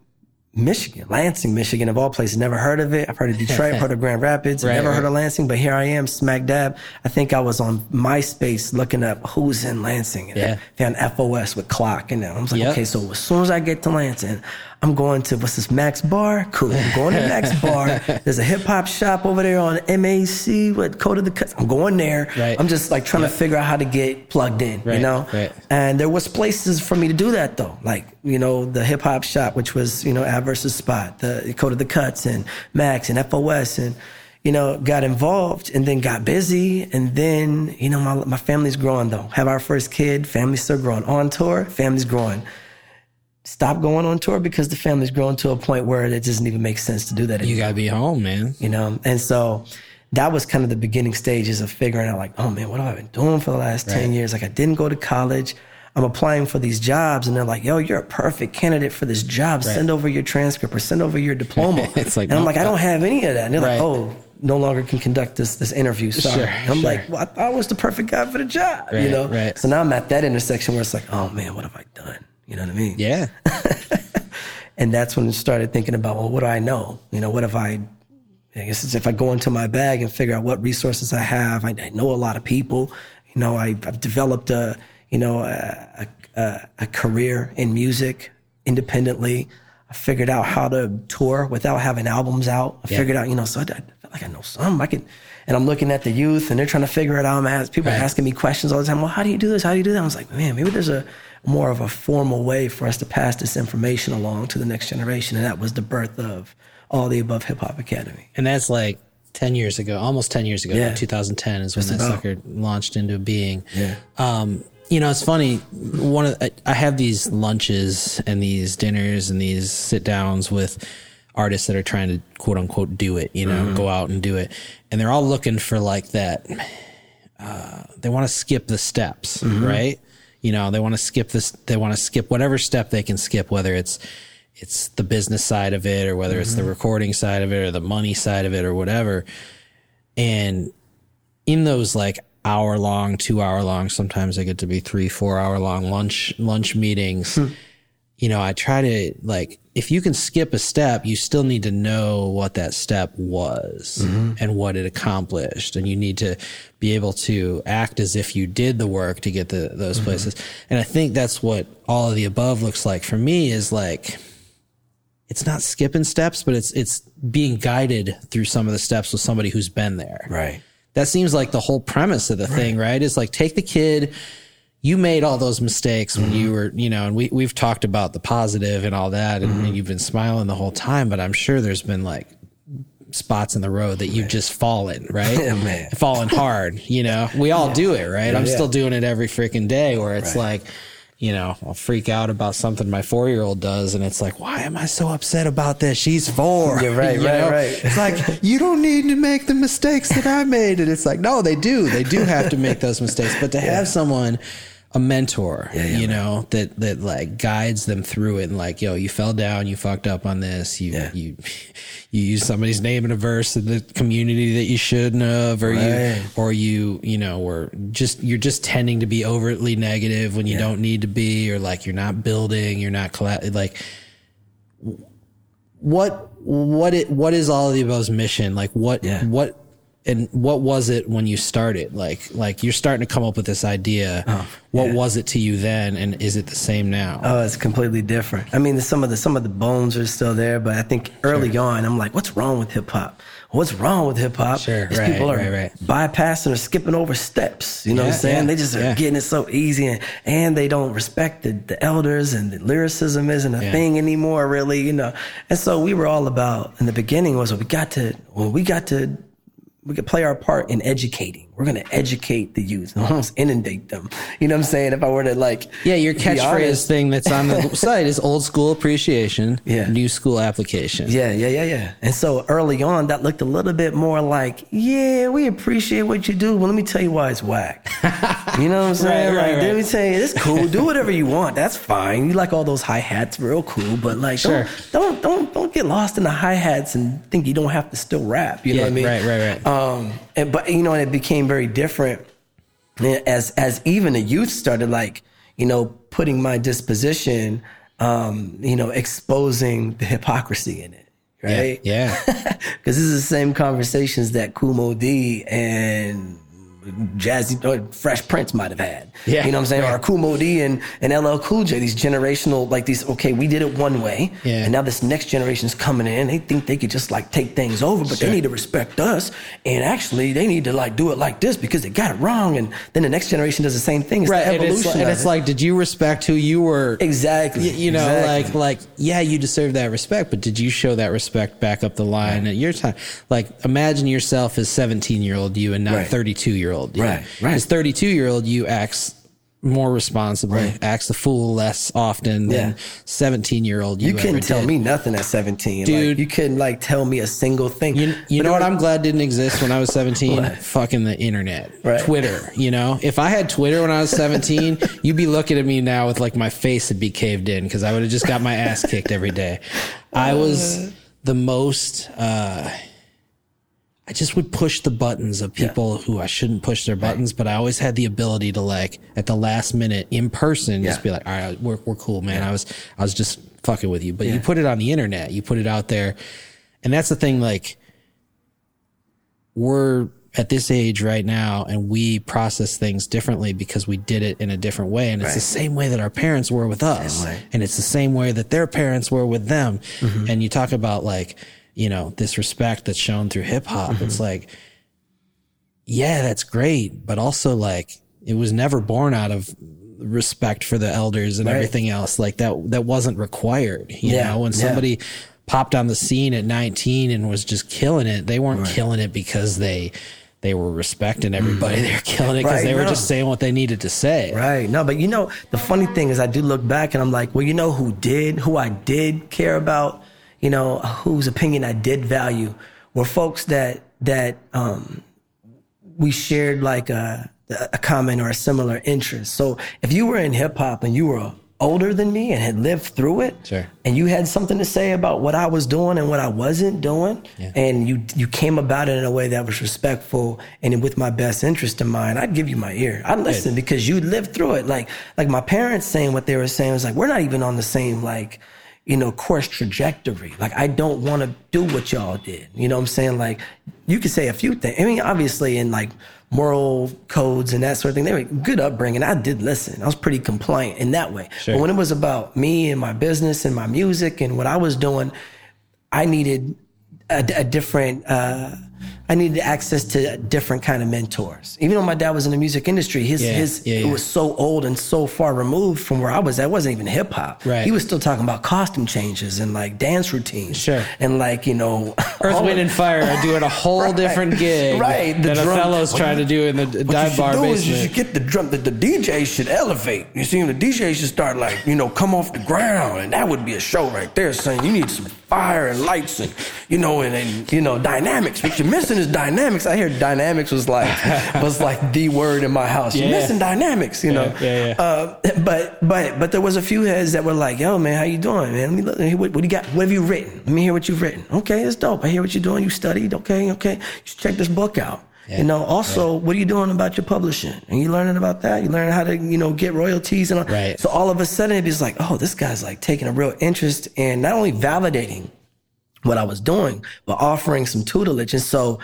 Michigan, Lansing, Michigan, of all places. Never heard of it. I've heard of Detroit, I've heard of Grand Rapids. Right, never right. heard of Lansing, but here I am, smack dab. I think I was on MySpace looking up who's in Lansing, and Yeah. I found FOS with Clock, and I was like, Yep. okay, so as soon as I get to Lansing, I'm going to what's this Mac's Bar? Cool. I'm going to Mac's Bar. There's a hip hop shop over there on MAC with Code of the Cuts. I'm going there. Right. I'm just like trying Yep. to figure out how to get plugged in, Right, you know? right. And there was places for me to do that though, like you know the hip hop shop, which was you know Ad versus Spot, the Code of the Cuts, and Mac's and FOS, and you know got involved, and then got busy, and then you know my my family's growing though. Have our first kid, family's still growing. On tour, family's growing. Stop going on tour because the family's grown to a point where it doesn't even make sense to do that anymore You gotta be home, man. you know? And so that was kind of the beginning stages of figuring out like oh man what have i been doing for the last 10 years? Like i didn't go to college. I'm applying for these jobs and they're like yo you're a perfect candidate for this job. Send over your transcript or send over your diploma. It's like, and i'm no, like i don't have any of that. And they're Right. like oh no longer can conduct this this interview. Sorry. Sure, i'm sure. like well i I was the perfect guy for the job you know? right. so now i'm at that intersection where it's like oh man what have i done you know what i mean Yeah. and that's when I started thinking about, well, what do I know? You know, what if I, I guess it's if I go into my bag and figure out what resources I have. I, I know a lot of people. You know, I, I've developed a, you know, a, a, a career in music independently. I figured out how to tour without having albums out. I Yeah. figured out, you know, so I, I feel like I know some. I can, and I'm looking at the youth and they're trying to figure it out. I'm ask, people are asking me questions all the time. Well, how do you do this? How do you do that? I was like, man, maybe there's a more of a formal way for us to pass this information along to the next generation. And that was the birth of all the above Hip Hop Academy. And that's like 10 years ago, almost 10 years ago. Yeah. 2010 is when that about. sucker launched into being. Yeah. Um, you know, it's funny. One of I- I have these lunches and these dinners and these sit downs with artists that are trying to quote unquote do it. You know, go out and do it, and they're all looking for like that. Uh, they want to skip the steps, right? You know, they want to skip this. They want to skip whatever step they can skip, whether it's it's the business side of it or whether it's the mm-hmm. recording side of it or the money side of it or whatever. And in those like hour long, two hour long, sometimes they get to be three, four hour long lunch lunch meetings. Hmm. You know, I try to like if you can skip a step, you still need to know what that step was mm-hmm. and what it accomplished, and you need to be able to act as if you did the work to get the those mm-hmm. places. And I think that's what all of the above looks like for me is like it's not skipping steps, but it's it's being guided through some of the steps with somebody who's been there. Right. That seems like the whole premise of the thing, right? Is like take the kid. You made all those mistakes when you mm-hmm. were, you know, and we we've talked about the positive and all that, and, and you've been smiling the whole time. But I'm sure there's been like spots in the road that you've just fallen, right? Yeah, man. fallen hard. You know, we all do it, right? I'm yeah. still doing it every freaking day. Where it's like, you know, I'll freak out about something my four year old does, and it's like, why am I so upset about this? She's four. You're right, You right, know? right. It's like you don't need to make the mistakes that I made, and it's like, no, they do. They do have to make those mistakes, but to have someone. A mentor, yeah, you know, that that like guides them through it, and like, yo, you fell down, you fucked up on this, you Yeah. you you use somebody's name in a verse in the community that you shouldn't have, or you Right. or you you know were just you're just tending to be overtly negative when you don't need to be or like you're not building you're not colla- like what what it what is all of the above's mission like what Yeah. what and what was it when you started like like you're starting to come up with this idea oh, what Oh, yeah. was it to you then and is it the same now Oh, it's completely different. I mean, some of the some of the bones are still there, but I think early on, I'm like, what's wrong with hip hop? what's wrong with hip hop? Sure, These right, people are right, right. bypassing or skipping over steps. You know what I'm saying? yeah, they just are yeah. getting it so easy and, and they don't respect the, the elders and the lyricism isn't a Yeah. thing anymore, really, you know. And so we were all about in the beginning was we got to well, we got to we could play our part in educating. We're going to educate the youth and almost inundate them. You know what I'm saying? If I were to like, Yeah, your catchphrase thing that's on the site is old school appreciation, Yeah. new school application. Yeah, yeah, yeah, yeah. And so early on, that looked a little bit more like, yeah, we appreciate what you do. Well, let me tell you why it's whack. You know what I'm saying? Right, right, like, let me right. tell you, it's cool. Do whatever you want. That's fine. You like all those hi hats, real cool. But like, Sure. don't, don't, don't, don't get lost in the hi hats and think you don't have to still rap. You know what I mean? right, right, right. Um, and, but you know, and it became very different as as even the youth started like you know putting my disposition, um, you know, exposing the hypocrisy in it, right? Yeah. Because this is the same conversations that Kool Moe Dee and Jazzy or Fresh Prince might have had. Yeah, You know what I'm saying? right. Or Kool Moe Dee and, and LL Cool J, these generational, like these, okay, we did it one way. Yeah. And now this next generation is coming in. They think they could just like take things over, but Sure. they need to respect us. And actually, they need to like do it like this because they got it wrong. And then the next generation does the same thing. It's right. And it's, evolution. and it's it. like, did you respect who you were? exactly. Y- You know, exactly. like, like, yeah, you deserve that respect, but did you show that respect back up the line at your time? Like, imagine yourself as 17 year old you and not 32 Right. 32 year old. Right, right. As 32 year old you acts more responsibly, Right. acts the fool less often Yeah. than 17 year old you, You couldn't tell did. me nothing at 17. Dude. Like, you couldn't like tell me a single thing. You, you know what I'm glad didn't exist when I was 17? Fucking the internet. Right. Twitter, you know? If I had Twitter when I was 17, you'd be looking at me now with like my face would be caved in because I would have just got my ass kicked every day. I was the most, uh, I just would push the buttons of people who I shouldn't push their buttons, but I always had the ability to like at the last minute in person just be like, all right, we're, we're cool, man. I was, I was just fucking with you, but you put it on the internet, you put it out there. And that's the thing, like, we're at this age right now and we process things differently because we did it in a different way. And it's Right. the same way that our parents were with us. And it's the same way that their parents were with them. Mm-hmm. And you talk about like, you know, this respect that's shown through hip hop. Mm-hmm. It's like, yeah, that's great. But also like, it was never born out of respect for the elders and Right. everything else. Like that, that wasn't required. You Yeah, know, when yeah. somebody popped on the scene at 19 and was just killing it, they weren't killing it because they, they were respecting everybody. They were killing it because Right, they were no. just saying what they needed to say. Right. No, but you know, the funny thing is I do look back and I'm like, well, you know who did, who I did care about, you know, whose opinion I did value were folks that, that, um, we shared like a, a common or a similar interest. So if you were in hip hop and you were older than me and had lived through it, Sure. and you had something to say about what I was doing and what I wasn't doing, Yeah. and you you came about it in a way that was respectful and with my best interest in mind, I'd give you my ear. I'd listen because you lived through it. Like like my parents saying what they were saying was like, we're not even on the same like you know, course trajectory. Like, I don't want to do what y'all did. You know what I'm saying? Like, you could say a few things. I mean, obviously, in like moral codes and that sort of thing, they were good upbringing. I did listen. I was pretty compliant in that way. Sure. But when it was about me and my business and my music and what I was doing, I needed a, a different. Uh, I needed access to different kind of mentors. Even though my dad was in the music industry, his Yeah, his yeah, it was so old and so far removed from where I was. That wasn't even hip hop. Right. He was still talking about costume changes and like dance routines. Sure. And like you know, Earth, Wind, and Fire are doing a whole Right. different gig Right, the that drum- Othello's trying you- to do in the dive bar do is you should get the drum. The, the DJ should elevate. You see, the DJ should start like you know come off the ground, and that would be a show right there. Saying you need some fire and lights and you know and, and you know dynamics. What you're missing is dynamics. I hear dynamics was like was like the word in my house. You're Yeah. missing dynamics. You know. Yeah, yeah, yeah. Uh, but but but there was a few heads that were like, "Yo, man, how you doing, man? Let me look. What, what do you got? What have you written? Let me hear what you've written. Okay, it's dope. I hear what you're doing. You studied. Okay, okay. You should check this book out. You know. Also, what are you doing about your publishing? And you learning about that? You learning how to you know get royalties and all. Right. So all of a sudden, it was like, oh, this guy's like taking a real interest in not only validating what I was doing, but offering some tutelage. And so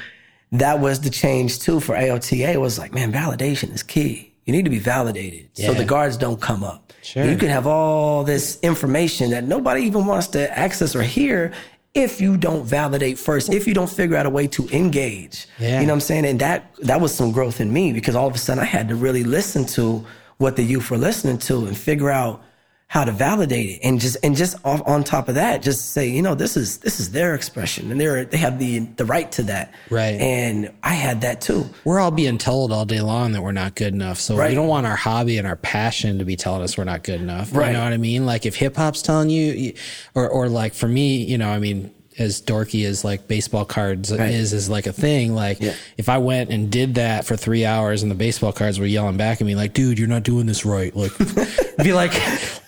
that was the change too for AOTA. It was like, man, validation is key. You need to be validated so the guards don't come up. Sure. You can have all this information that nobody even wants to access or hear. If you don't validate first, if you don't figure out a way to engage. Yeah. You know what I'm saying? And that that was some growth in me because all of a sudden I had to really listen to what the youth were listening to and figure out how to validate it and just and just off, on top of that just say you know this is this is their expression and they're they have the the right to that Right. and i had that too We're all being told all day long that we're not good enough. So Right. we don't want our hobby and our passion to be telling us we're not good enough. Right. You know what I mean? Like if hip hop's telling you- or, or like for me, you know, I mean, as dorky as like baseball cards Right. is, is like a thing. Like Yeah. if I went and did that for three hours and the baseball cards were yelling back at me like, dude, you're not doing this right. Like, be like,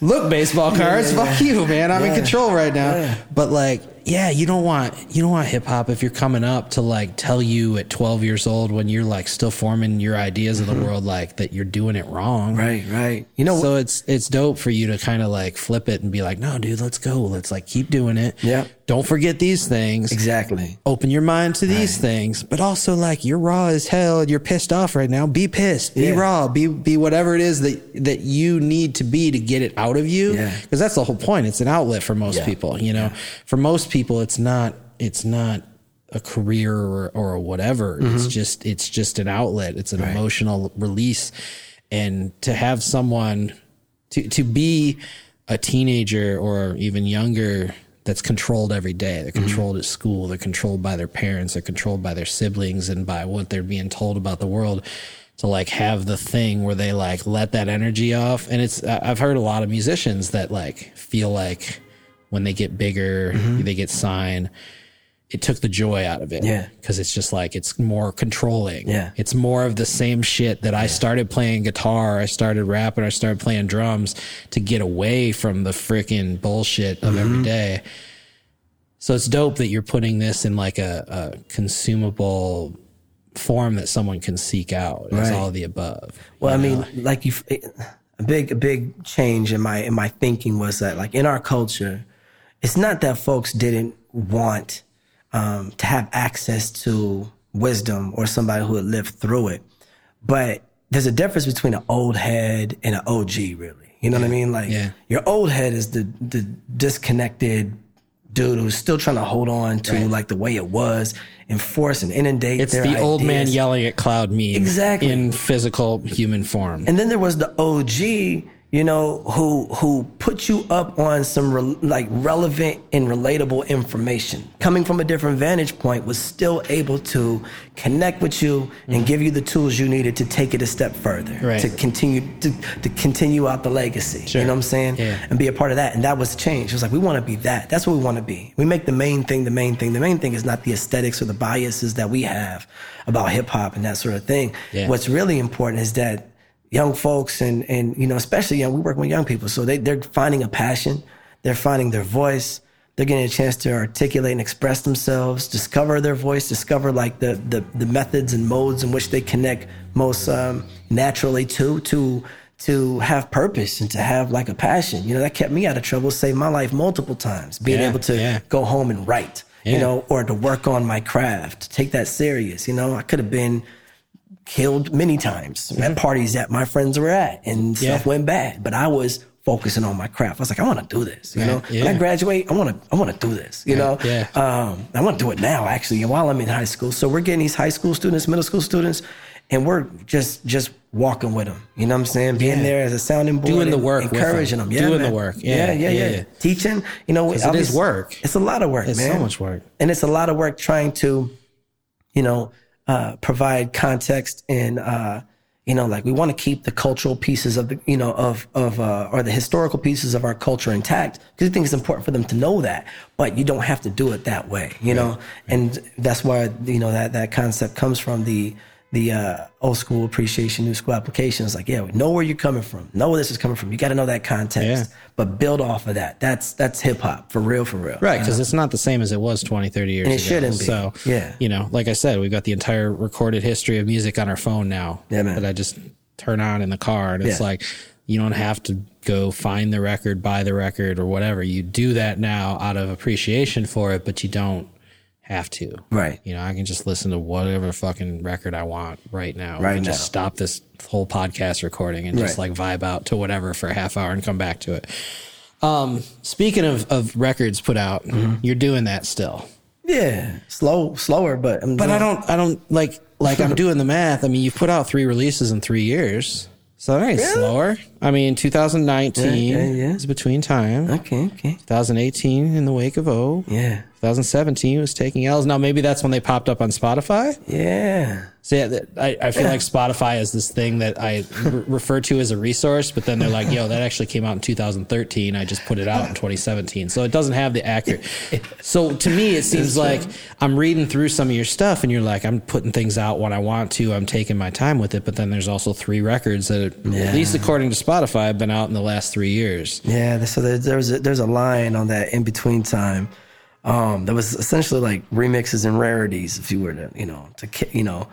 look, baseball cards, fuck you, man. I'm in control right now. But like, yeah, you don't want you don't want hip hop if you're coming up to like tell you at 12 years old when you're like still forming your ideas of the mm-hmm. world like that you're doing it wrong. right right you know So it's it's dope for you to kind of like flip it and be like, no, dude, let's go. Let's like keep doing it. Yeah. Don't forget these things. exactly Open your mind to these things, but also like you're raw as hell. and You're pissed off right now. Be pissed. Be Yeah. raw. Be be whatever it is that that you need to be to get it out of you. Yeah. Because that's the whole point. It's an outlet for most Yeah. people. You know, for most people, it's not. It's not a career or, or whatever. It's mm-hmm. just it's just an outlet. It's an emotional release, and to have someone to to be a teenager or even younger that's controlled every day. They're mm-hmm. controlled at school. They're controlled by their parents. They're controlled by their siblings and by what they're being told about the world. To like have the thing where they like let that energy off, and it's I've heard a lot of musicians that like feel like when they get bigger, mm-hmm. they get signed. It took the joy out of it. Yeah. Because it's just like, it's more controlling. Yeah. It's more of the same shit that I started playing guitar, I started rapping, I started playing drums to get away from the freaking bullshit of every mm-hmm. day. So it's dope that you're putting this in like a, a consumable form that someone can seek out. It's Right. all the above. Well, I know? mean, like you, a big, a big change in my in my thinking was that, like in our culture, it's not that folks didn't want um, to have access to wisdom or somebody who had lived through it, but there's a difference between an old head and an OG, really. You know what I mean? Like Yeah. your old head is the the disconnected dude who's still trying to hold on to like the way it was, and force and inundate. it's the old man yelling at cloud meme Exactly. in physical human form. And then there was the OG, you know, who who put you up on some re- like relevant and relatable information. Coming from a different vantage point, was still able to connect with you and give you the tools you needed to take it a step further, Mm-hmm. Right. to continue to, to continue out the legacy. Sure. You know what I'm saying? Yeah. And be a part of that. And that was the change. It was like we want to be that. That's what we want to be. We make the main thing the main thing. The main thing is not the aesthetics or the biases that we have about hip hop and that sort of thing. Yeah. What's really important is that young folks and and you know especially young we work with young people. So they they're finding a passion. They're finding their voice. They're getting a chance to articulate and express themselves discover their voice discover like the the, the methods and modes in which they connect most um, naturally to to to have purpose and to have like a passion. You know that kept me out of trouble saved my life multiple times being Yeah, able to yeah. go home and write you know or to work on my craft to take that serious you know. I could have been killed many times at parties that my friends were at and. Yeah. stuff went bad. But I was focusing on my craft. I was like, I want to do this. You Right. know, Yeah. when I graduate, I want to, I want to do this. You know, Yeah. um, I want to do it now actually while I'm in high school. So we're getting these high school students, middle school students, and we're just, just walking with them. You know what I'm saying? Being Yeah. there as a sounding board, Doing the work encouraging them. them, Yeah, Doing the work. Yeah, yeah, yeah, yeah. Teaching, you know, it is work. It's a lot of work, It's man. so much work. and it's a lot of work trying to you know uh, provide context and uh, you know like we want to keep the cultural pieces of the you know of of uh, or the historical pieces of our culture intact because I think it's important for them to know that but you don't have to do it that way you know? And that's why you know that that concept comes from the the uh, old school appreciation new school application is like yeah we know where you're coming from know where this is coming from you got to know that context Yeah. but build off of that that's that's hip hop for real for real Right, because it's not the same as it was 20, 30 years And it ago. shouldn't be. So, Yeah. you know, like I said, we've got the entire recorded history of music on our phone now Yeah, man. that I just turn on in the car. And it's Yeah. like, you don't have to go find the record, buy the record, or whatever. You do that now out of appreciation for it, but you don't have to. Right. You know, I can just listen to whatever fucking record I want right now. Right and just stop this whole podcast recording and just Right. like vibe out to whatever for a half hour and come back to it. Um, speaking of, of records put out, mm-hmm. you're doing that still. Yeah, slow, slower, but I'm but. I don't, I don't like, like I'm doing the math. I mean, you've put out three releases in three years. So that ain't really? slower. I mean, 2019 yeah, yeah, yeah. is between time. Okay, okay. 2018 in the wake of O. Yeah. 2017 was taking L's. Now maybe that's when they popped up on Spotify. Yeah. So yeah, I, I feel like Spotify is this thing that I re- refer to as a resource, but then they're like, "Yo, that actually came out in 2013. I just put it out in 2017." So it doesn't have the accurate. So to me, it seems like I'm reading through some of your stuff, and you're like, "I'm putting things out when I want to. I'm taking my time with it." But then there's also three records that, at least according to Spotify, have been out in the last three years. Yeah. So there's a, there's a line on that in between time um, that was essentially like remixes and rarities, if you were to, you know, to, you know,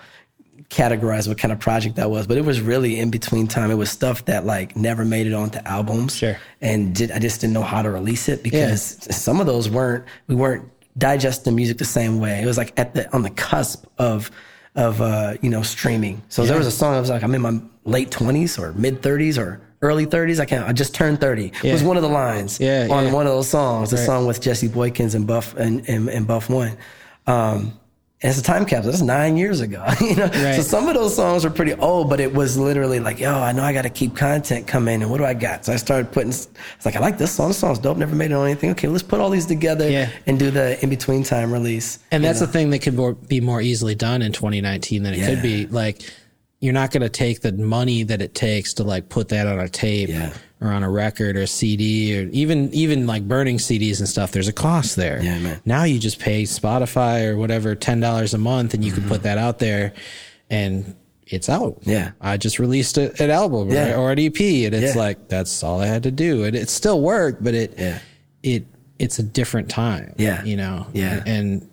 categorize what kind of project that was. But it was really in between time. It was stuff that like never made it onto albums. Sure. And did, I just didn't know how to release it because yeah. some of those weren't, we weren't digesting music the same way. It was like at the, on the cusp of, of, uh, you know, streaming. So yeah. there was a song I was like, I'm in my late twenties or mid thirties or early 30s. I can't. I just turned 30. Yeah. Was one of the lines yeah, on yeah. one of those songs. The right. song with Jesse Boykins and Buff and, and, and Buff One. Um, and it's a time capsule. That's nine years ago. you know, right. so some of those songs were pretty old, but it was literally like, yo, I know I got to keep content coming, and what do I got? So I started putting. It's like I like this song. This song's dope. Never made it on anything. Okay, let's put all these together yeah. and do the in between time release. And that's know? the thing that could be more easily done in 2019 than it yeah. could be. Like you're not going to take the money that it takes to like put that on a tape yeah. or on a record or a CD or even even like burning CDs and stuff. There's a cost there. Yeah, man. Now you just pay Spotify or whatever ten dollars a month, and you mm-hmm. can put that out there, and it's out. Yeah, I just released a, an album yeah. or an EP, and it's yeah. like that's all I had to do, and it still worked, but it yeah. it it's a different time. Yeah, you know. Yeah, and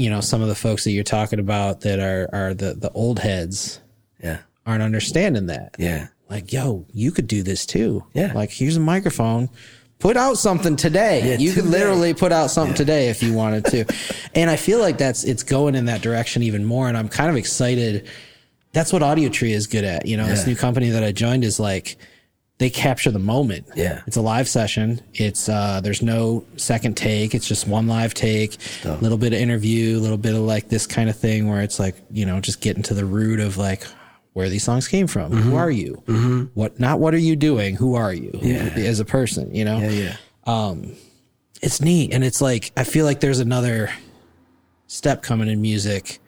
you know some of the folks that you're talking about that are are the the old heads yeah. aren't understanding that. Yeah. Like yo you could do this too. Yeah. Like here's a microphone. Put out something today. Yeah, you today. could literally put out something yeah. today if you wanted to. And i feel like that's it's going in that direction even more and i'm kind of excited. That's what Audiotree is good at you know yeah. this new company that i joined is like they capture the moment. Yeah. It's a live session. It's uh there's no second take. It's just one live take, a little bit of interview, a little bit of like this kind of thing where it's like, you know, just getting to the root of like where these songs came from. Mm-hmm. Who are you? Mm-hmm. What not what are you doing? Who are you? Yeah. As a person, you know? Yeah, yeah. Um it's neat and it's like I feel like there's another step coming in music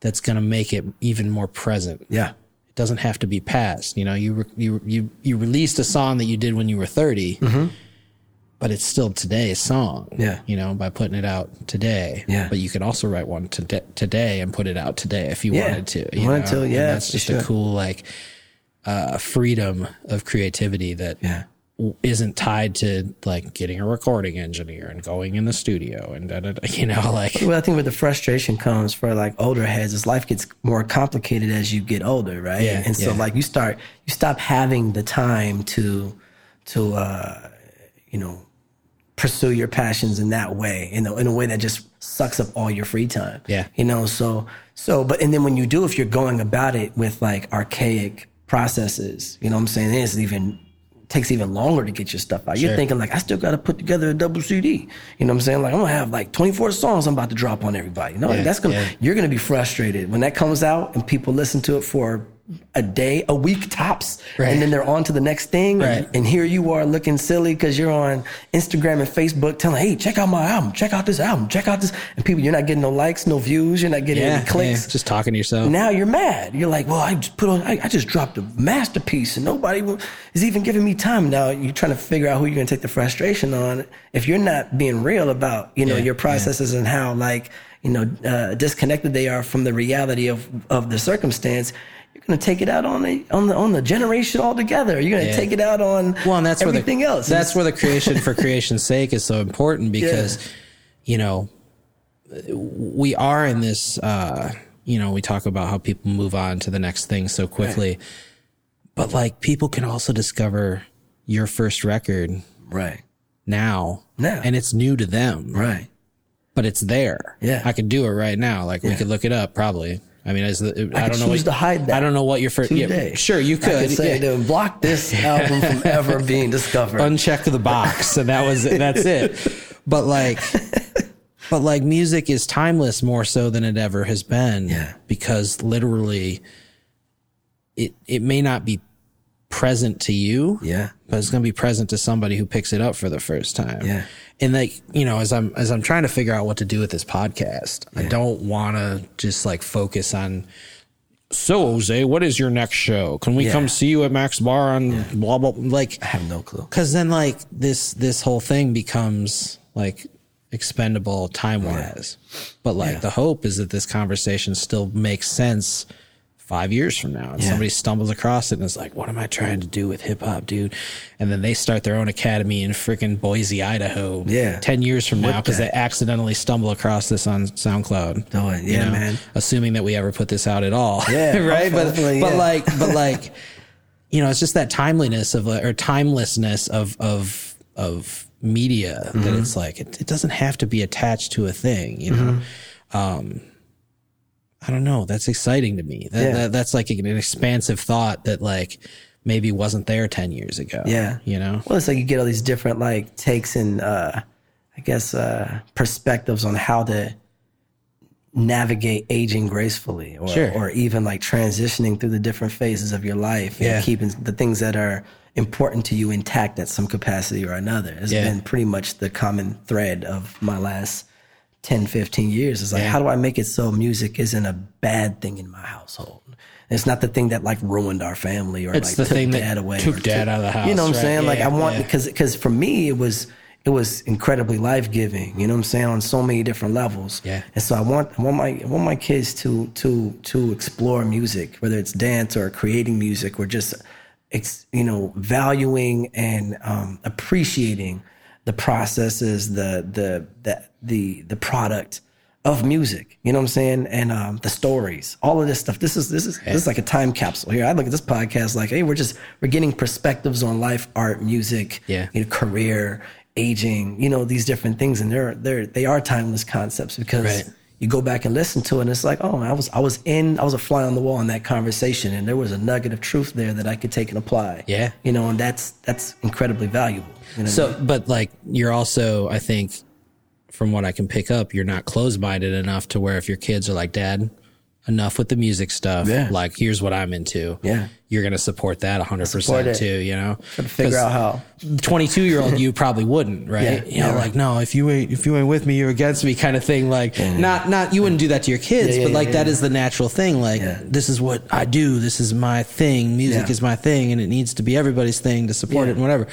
that's going to make it even more present. Yeah doesn't have to be past. You know, you you you you released a song that you did when you were 30, mm-hmm. but it's still today's song. Yeah, you know, by putting it out today. Yeah, but you could also write one to today and put it out today if you yeah. wanted to. You wanted know? to, yeah. And that's just a cool like uh, freedom of creativity that yeah isn't tied to like getting a recording engineer and going in the studio and da, da, da, you know like well i think where the frustration comes for like older heads is life gets more complicated as you get older right? Yeah, and so yeah. like you start you stop having the time to to uh you know pursue your passions in that way in a, in a way that just sucks up all your free time. Yeah. You know so so but and then when you do if you're going about it with like archaic processes you know what i'm saying? It's even takes even longer to get your stuff out. Sure. You're thinking like, I still got to put together a double CD. You know what I'm saying? Like I'm gonna have like 24 songs I'm about to drop on everybody. You know, yeah, that's gonna yeah. you're gonna be frustrated when that comes out and people listen to it for a day, a week tops, right. and then they're on to the next thing. Right. And, here you are looking silly because you're on Instagram and Facebook telling, "Hey, check out my album, check out this album, check out this," and people, you're not getting no likes, no views, you're not getting yeah, any clicks. Yeah, just talking to yourself. Now you're mad. You're like, "Well, I just put on, I, I just dropped a masterpiece, and nobody is even giving me time." Now you're trying to figure out who you're going to take the frustration on. If you're not being real about, you know, yeah, your processes and how like you know uh, disconnected they are from the reality of of the circumstance going to take it out on the on the on the generation altogether. You're going to yeah. take it out on well, and that's everything where the, else. That's where the creation for creation's sake is so important because yeah. you know we are in this. Uh, you know, we talk about how people move on to the next thing so quickly, right. but like people can also discover your first record right now, now, and it's new to them, right. But it's there. Yeah, I could do it right now. Like yeah. we could look it up probably. I mean, as the, I, I don't know what, to hide that. I don't know what your first. Yeah, sure, you could, I could say yeah. to block this album from ever being discovered. Uncheck the box, and that was that's it. But like, but like, music is timeless more so than it ever has been. Yeah. Because literally, it it may not be present to you. Yeah. But it's going to be present to somebody who picks it up for the first time. Yeah. And like, you know, as I'm as I'm trying to figure out what to do with this podcast, I don't want to just like focus on so Ozay, what is your next show? Can we Yeah. come see you at Mac's Bar on blah blah like I have no clue. cuz then like this this whole thing becomes like expendable time wise. But like Yeah. the hope is that this conversation still makes sense five years from now and Yeah. somebody stumbles across it and is like, what am I trying to do with hip hop, dude? And then they start their own academy in freaking Boise, Idaho. Yeah. 10 years from now because they accidentally stumble across this on SoundCloud. Do it. you Yeah, man. Assuming that we ever put this out at all. Yeah, right. But, hopefully, but like, but like, you know, it's just that timeliness of, or timelessness of, of, of media that Mm-hmm. it's like, it, it doesn't have to be attached to a thing, you know? Mm-hmm. Um, I don't know. That's exciting to me. That, Yeah. that that's like an expansive thought that like maybe wasn't there 10 years ago. Yeah. You know? Well, it's like you get all these different like takes and uh, I guess uh, perspectives on how to navigate aging gracefully, or Sure. or even like transitioning through the different phases of your life Yeah. and keeping the things that are important to you intact at some capacity or another. Has Yeah. been pretty much the common thread of my last 10, 15 years. Is like, Yeah. how do I make it so music isn't a bad thing in my household? It's not the thing that like ruined our family or It's like the took thing that dad away took dad out of the house. You know what I'm right? saying? like I want yeah. because because for me it was it was incredibly life giving. You know what I'm saying on so many different levels. Yeah. And so I want I want my I want my kids to to to explore music, whether it's dance or creating music or just it's you know valuing and um, appreciating the processes, the the the the the product of music. You know what I'm saying? And um, the stories, all of this stuff. This is this is this is like a time capsule here. I look at this podcast like, hey, we're just we're getting perspectives on life, art, music, Yeah. you know, career, aging, you know, these different things, and they're they're they are timeless concepts because. Right. You go back and listen to it, and it's like, oh, I was I was in, I was a fly on the wall in that conversation, and there was a nugget of truth there that I could take and apply. Yeah. you know, and that's that's incredibly valuable. You know what I So, mean? but like you're also, I think, from what I can pick up, you're not closed minded enough to where if your kids are like, Dad, enough with the music stuff. Yeah. Like, here's what I'm into. Yeah. You're going to support that 100% Support too, you know? figure out how. 22 year old you probably wouldn't, right? Yeah, you know, yeah. like, no, if you ain't, if you ain't with me, you're against me kind of thing. Like, not, not, you wouldn't do that to your kids, Yeah, yeah, but like yeah, that yeah. is the natural thing. Like, Yeah. this is what I do. This is my thing. Music Yeah. is my thing and it needs to be everybody's thing to support Yeah. it and whatever.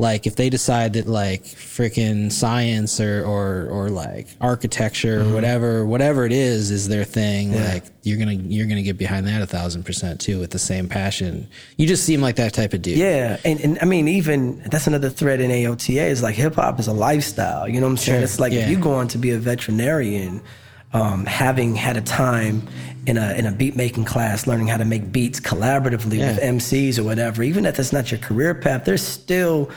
Like, if they decide that like freaking science or, or, or like architecture or whatever, whatever it is, is their thing, Mm-hmm. Yeah. like, you're going to, you're to get behind that a thousand percent too with the same passion. You just seem like that type of dude. Yeah, and, and I mean, even that's another thread in AOTA is like hip hop is a lifestyle. You know what I'm saying? Sure, It's like yeah. if you go on to be a veterinarian, um, having had a time in a in a beat making class, learning how to make beats collaboratively Yeah. with MCs or whatever, even if that's not your career path, there's still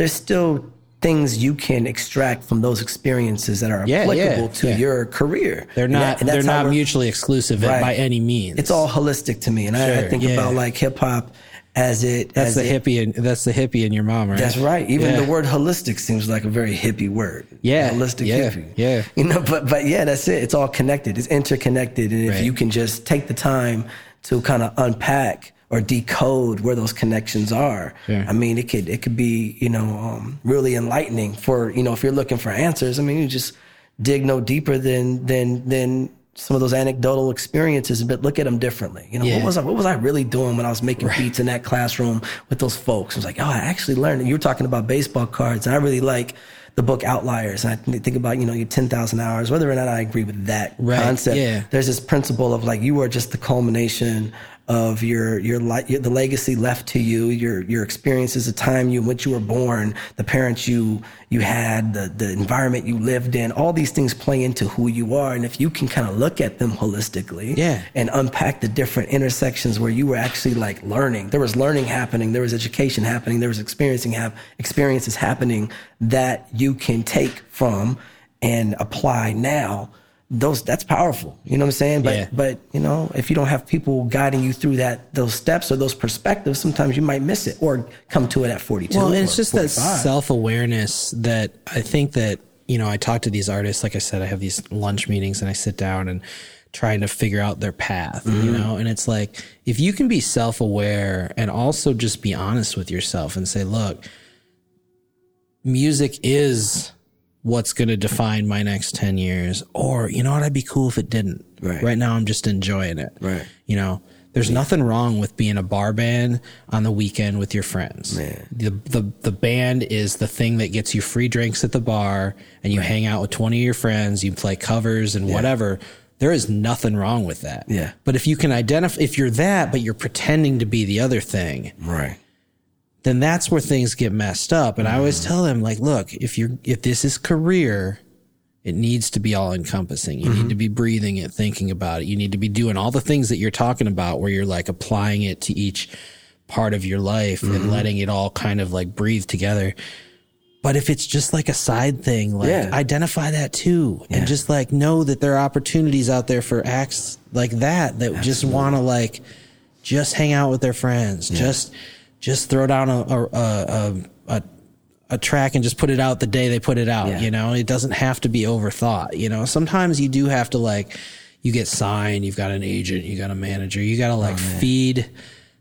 there's still things you can extract from those experiences that are Yeah, yeah, applicable to yeah. your career. They're And not. that- and they're not mutually exclusive Right. by any means. It's all holistic to me, and I, I think yeah. about like hip hop as it That's as the it, hippie. And, that's the hippie in your mom, right? That's right. Even Yeah. the word holistic seems like a very hippie word. Yeah, Holistic yeah, hippie. yeah. You know, but but yeah, that's it. It's all connected. It's interconnected. And if Right. you can just take the time to kind of unpack or decode where those connections are, Sure. I mean, it could it could be, you know, um, really enlightening for, you know, if you're looking for answers. I mean, you just dig no deeper than than than some of those anecdotal experiences, but look at them differently. You know, Yeah. what was I, what was I really doing when I was making beats in that classroom with those folks? I was like, oh, I actually learned. You were talking about baseball cards, and I really like the book Outliers. And I think about you know your ten thousand hours, whether or not I agree with that Right, concept. yeah. There's this principle of like you are just the culmination of your your li- the legacy left to you, your your experiences, the time you in which you were born, the parents you you had, the the environment you lived in. All these things play into who you are, and if you can kind of look at them holistically, Yeah. and unpack the different intersections where you were actually like learning. There was learning happening, there was education happening, there was experiencing hap- experiences happening that you can take from and apply now. Those that's powerful. You know what I'm saying? But Yeah. but you know, if you don't have people guiding you through that those steps or those perspectives, sometimes you might miss it or come to it at 42. Well, and it's just that self awareness that I think that, you know, I talk to these artists, like I said, I have these lunch meetings and I sit down and trying to figure out their path, you mm-hmm. know, and it's like, if you can be self aware and also just be honest with yourself and say, look, music is what's going to define my next 10 years. Or, you know what? I'd be cool if it didn't. Right. Right now, I'm just enjoying it. Right. You know, there's nothing wrong with being a bar band on the weekend with your friends. Man. The, the, the band is the thing that gets you free drinks at the bar and you hang out with 20 of your friends, you play covers and whatever. There is nothing wrong with that. Yeah. But if you can identify, if you're that, but you're pretending to be the other thing, right. Then that's where things get messed up. And I Mm. always tell them, like, look, if you're, if this is career, it needs to be all encompassing. You Mm-hmm. need to be breathing it, thinking about it. You need to be doing all the things that you're talking about where you're like applying it to each part of your life Mm-hmm. and letting it all kind of like breathe together. But if it's just like a side thing, like Yeah. identify that too and just like know that there are opportunities out there for acts like that that just want to like just hang out with their friends, just just throw down a a, a a a track and just put it out the day they put it out. Yeah. You know, it doesn't have to be overthought. You know, sometimes you do have to like you get signed, you've got an agent, you got a manager, you got to like feed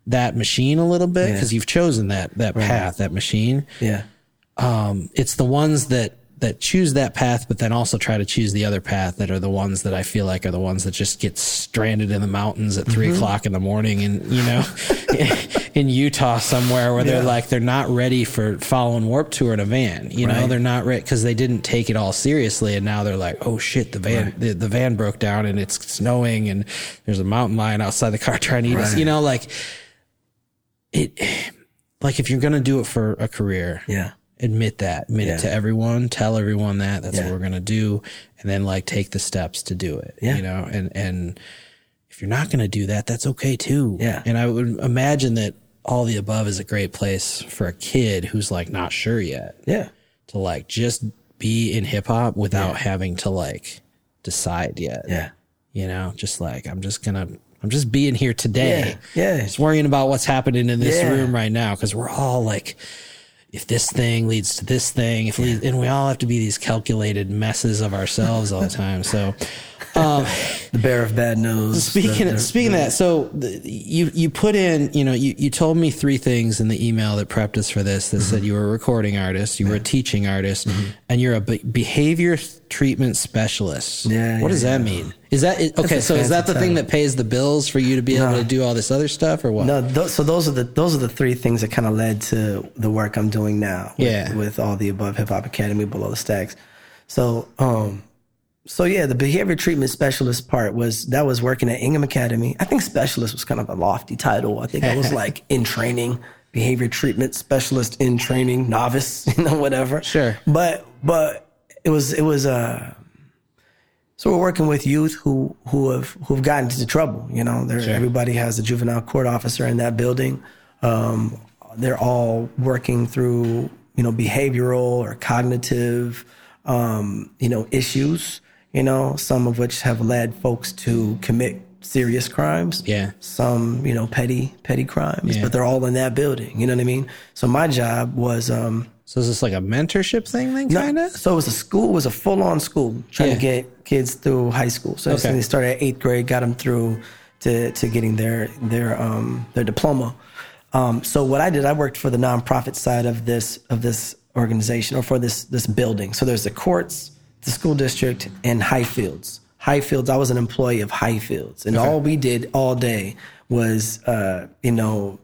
that machine a little bit because you've chosen that that path, that machine Yeah. um, it's the ones that that choose that path, but then also try to choose the other path that are the ones that I feel like are the ones that just get stranded in the mountains at 3 mm-hmm. o'clock in the morning, and you know, in Utah somewhere where they're like they're not ready for following Warped Tour in a van. You know, they're not ready because they didn't take it all seriously, and now they're like, oh shit, the van the, the van broke down and it's snowing, and there's a mountain lion outside the car trying to eat us. You know, like it. Like if you're gonna do it for a career, Yeah. Admit that admit Yeah. it to everyone tell everyone that that's Yeah. what we're going to do and then like take the steps to do it Yeah. you know and and if you're not going to do that that's okay too Yeah. and i would imagine that all the above is a great place for a kid who's like not sure yet Yeah. to like just be in hip hop without having to like decide yet Yeah. you know just like i'm just gonna i'm just being here today Yeah. Yeah. just worrying about what's happening in this Yeah. room right now because we're all like if this thing leads to this thing if and we all have to be these calculated messes of ourselves all the time so The bear of bad news. speaking the, of, speaking of that so the, you you put in you know you, you told me three things in the email that prepped us for this that Mm-hmm. said you were a recording artist you were a teaching artist and you're a be- behavior treatment specialist. Yeah, what does yeah, that mean is that okay so is that the thing that pays the bills for you to be able to do all this other stuff or what No, th- so those are the those are the three things that kind of led to the work I'm doing now. With, Yeah. with all the above Hip Hop Academy below the stacks. So, um, so yeah, the behavior treatment specialist part was that was working at Ingham Academy. I think specialist was kind of a lofty title. I think I was like in training, behavior treatment specialist in training, novice, you know, whatever. Sure. But but it was it was uh so we're working with youth who who have who have gotten into trouble. You know, They're, everybody has a juvenile court officer in that building. Um, they're all working through you know behavioral or cognitive um, you know issues. You know, some of which have led folks to commit serious crimes. Yeah. Some you know petty petty crimes, Yeah. but they're all in that building. You know what I mean? So my job was. Um, So is this like a mentorship thing then kind of? So it was a school, it was a full on school trying Yeah. to get kids through high school. So Okay. they started at eighth grade, got them through to, to getting their their um, their diploma. Um, so what I did, I worked for the nonprofit side of this of this organization or for this this building. So there's the courts, the school district, and Highfields. Highfields, I was an employee of Highfields, and all we did all day was, uh, you know,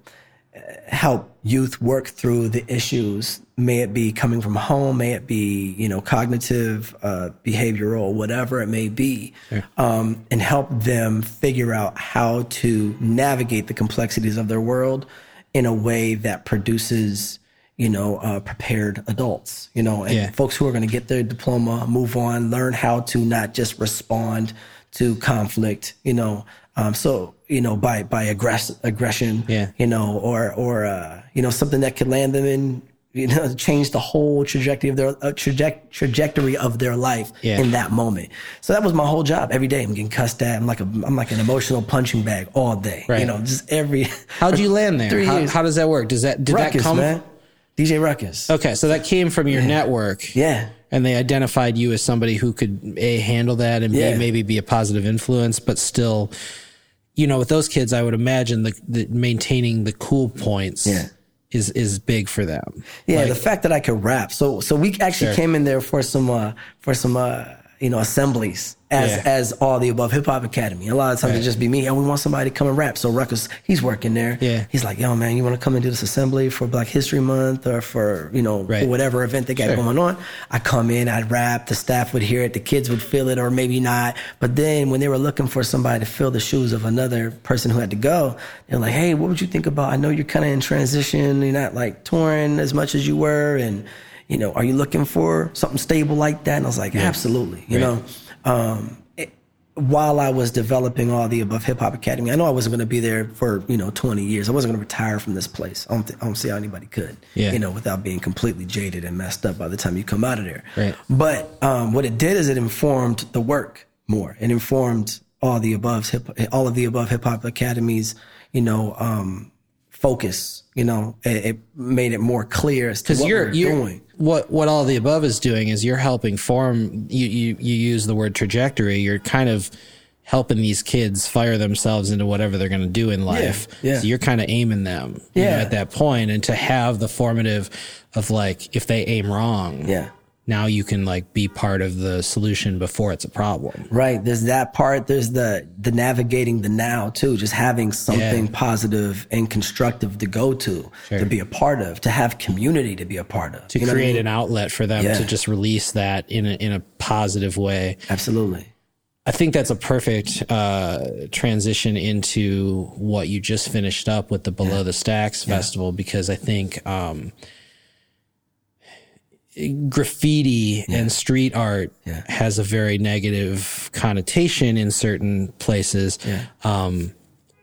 help youth work through the issues may it be coming from home may it be you know cognitive uh, behavioral whatever it may be um, and help them figure out how to navigate the complexities of their world in a way that produces you know uh, prepared adults you know and Yeah. folks who are going to get their diploma move on learn how to not just respond to conflict you know um, so you know by by aggress- aggression Yeah. you know, or or uh, you know something that could land them in you know, change the whole trajectory of their uh, traje- trajectory of their life Yeah. in that moment. So that was my whole job. Every day I'm getting cussed at. I'm like a, I'm like an emotional punching bag all day. Right. You know, just every. How'd you land there? Three How, years. how does that work? Does that did that come? man. DJ Ruckus. Okay, so that came from your network. Yeah. And they identified you as somebody who could a handle that and Yeah. b maybe be a positive influence, but still, you know, with those kids, I would imagine the, the maintaining the cool points Yeah. is is big for them. Yeah, Like, the fact that I could rap. So so we actually Sure. came in there for some uh for some uh you know assemblies as Yeah. as all the above hip hop academy. A lot of times Right. it just be me. And we want somebody to come and rap. So Ruckus, he's working there. Yeah. He's like, yo man, you want to come and do this assembly for Black History Month or for you know Right. whatever event they got Sure. going on. I come in, I'd rap. The staff would hear it. The kids would feel it or maybe not. But then when they were looking for somebody to fill the shoes of another person who had to go, they're like, hey, what would you think about? I know you're kind of in transition. You're not like touring as much as you were, and you know, are you looking for something stable like that? And I was like, absolutely. You Right. know, um, it, while I was developing all the above hip hop academy, I know I wasn't going to be there for you know 20 years. I wasn't going to retire from this place. I don't, th- I don't see how anybody could. Yeah. You know, without being completely jaded and messed up by the time you come out of there. Right. But um, what it did is it informed the work more. It informed all the above hip, all of the above hip hop academies. You know, um, focus. You know, it, it made it more clear as to what you're we're you're doing. What what all the above is doing is you're helping form. You you you use the word trajectory. You're kind of helping these kids fire themselves into whatever they're going to do in life. yeah. So you're kind of aiming them. you know, Yeah. at that point, and to have the formative of like if they aim wrong. Yeah. Now you can like be part of the solution before it's a problem. Right. There's that part. There's the the navigating the now too. Just having something Yeah. positive and constructive to go to, Sure. to be a part of, to have community to be a part of. To You know what I create mean? an outlet for them Yeah. to just release that in a, in a positive way. Absolutely. I think that's a perfect uh, transition into what you just finished up with the Below the Stacks festival because I think um, graffiti and street art Yeah. has a very negative connotation in certain places. Um,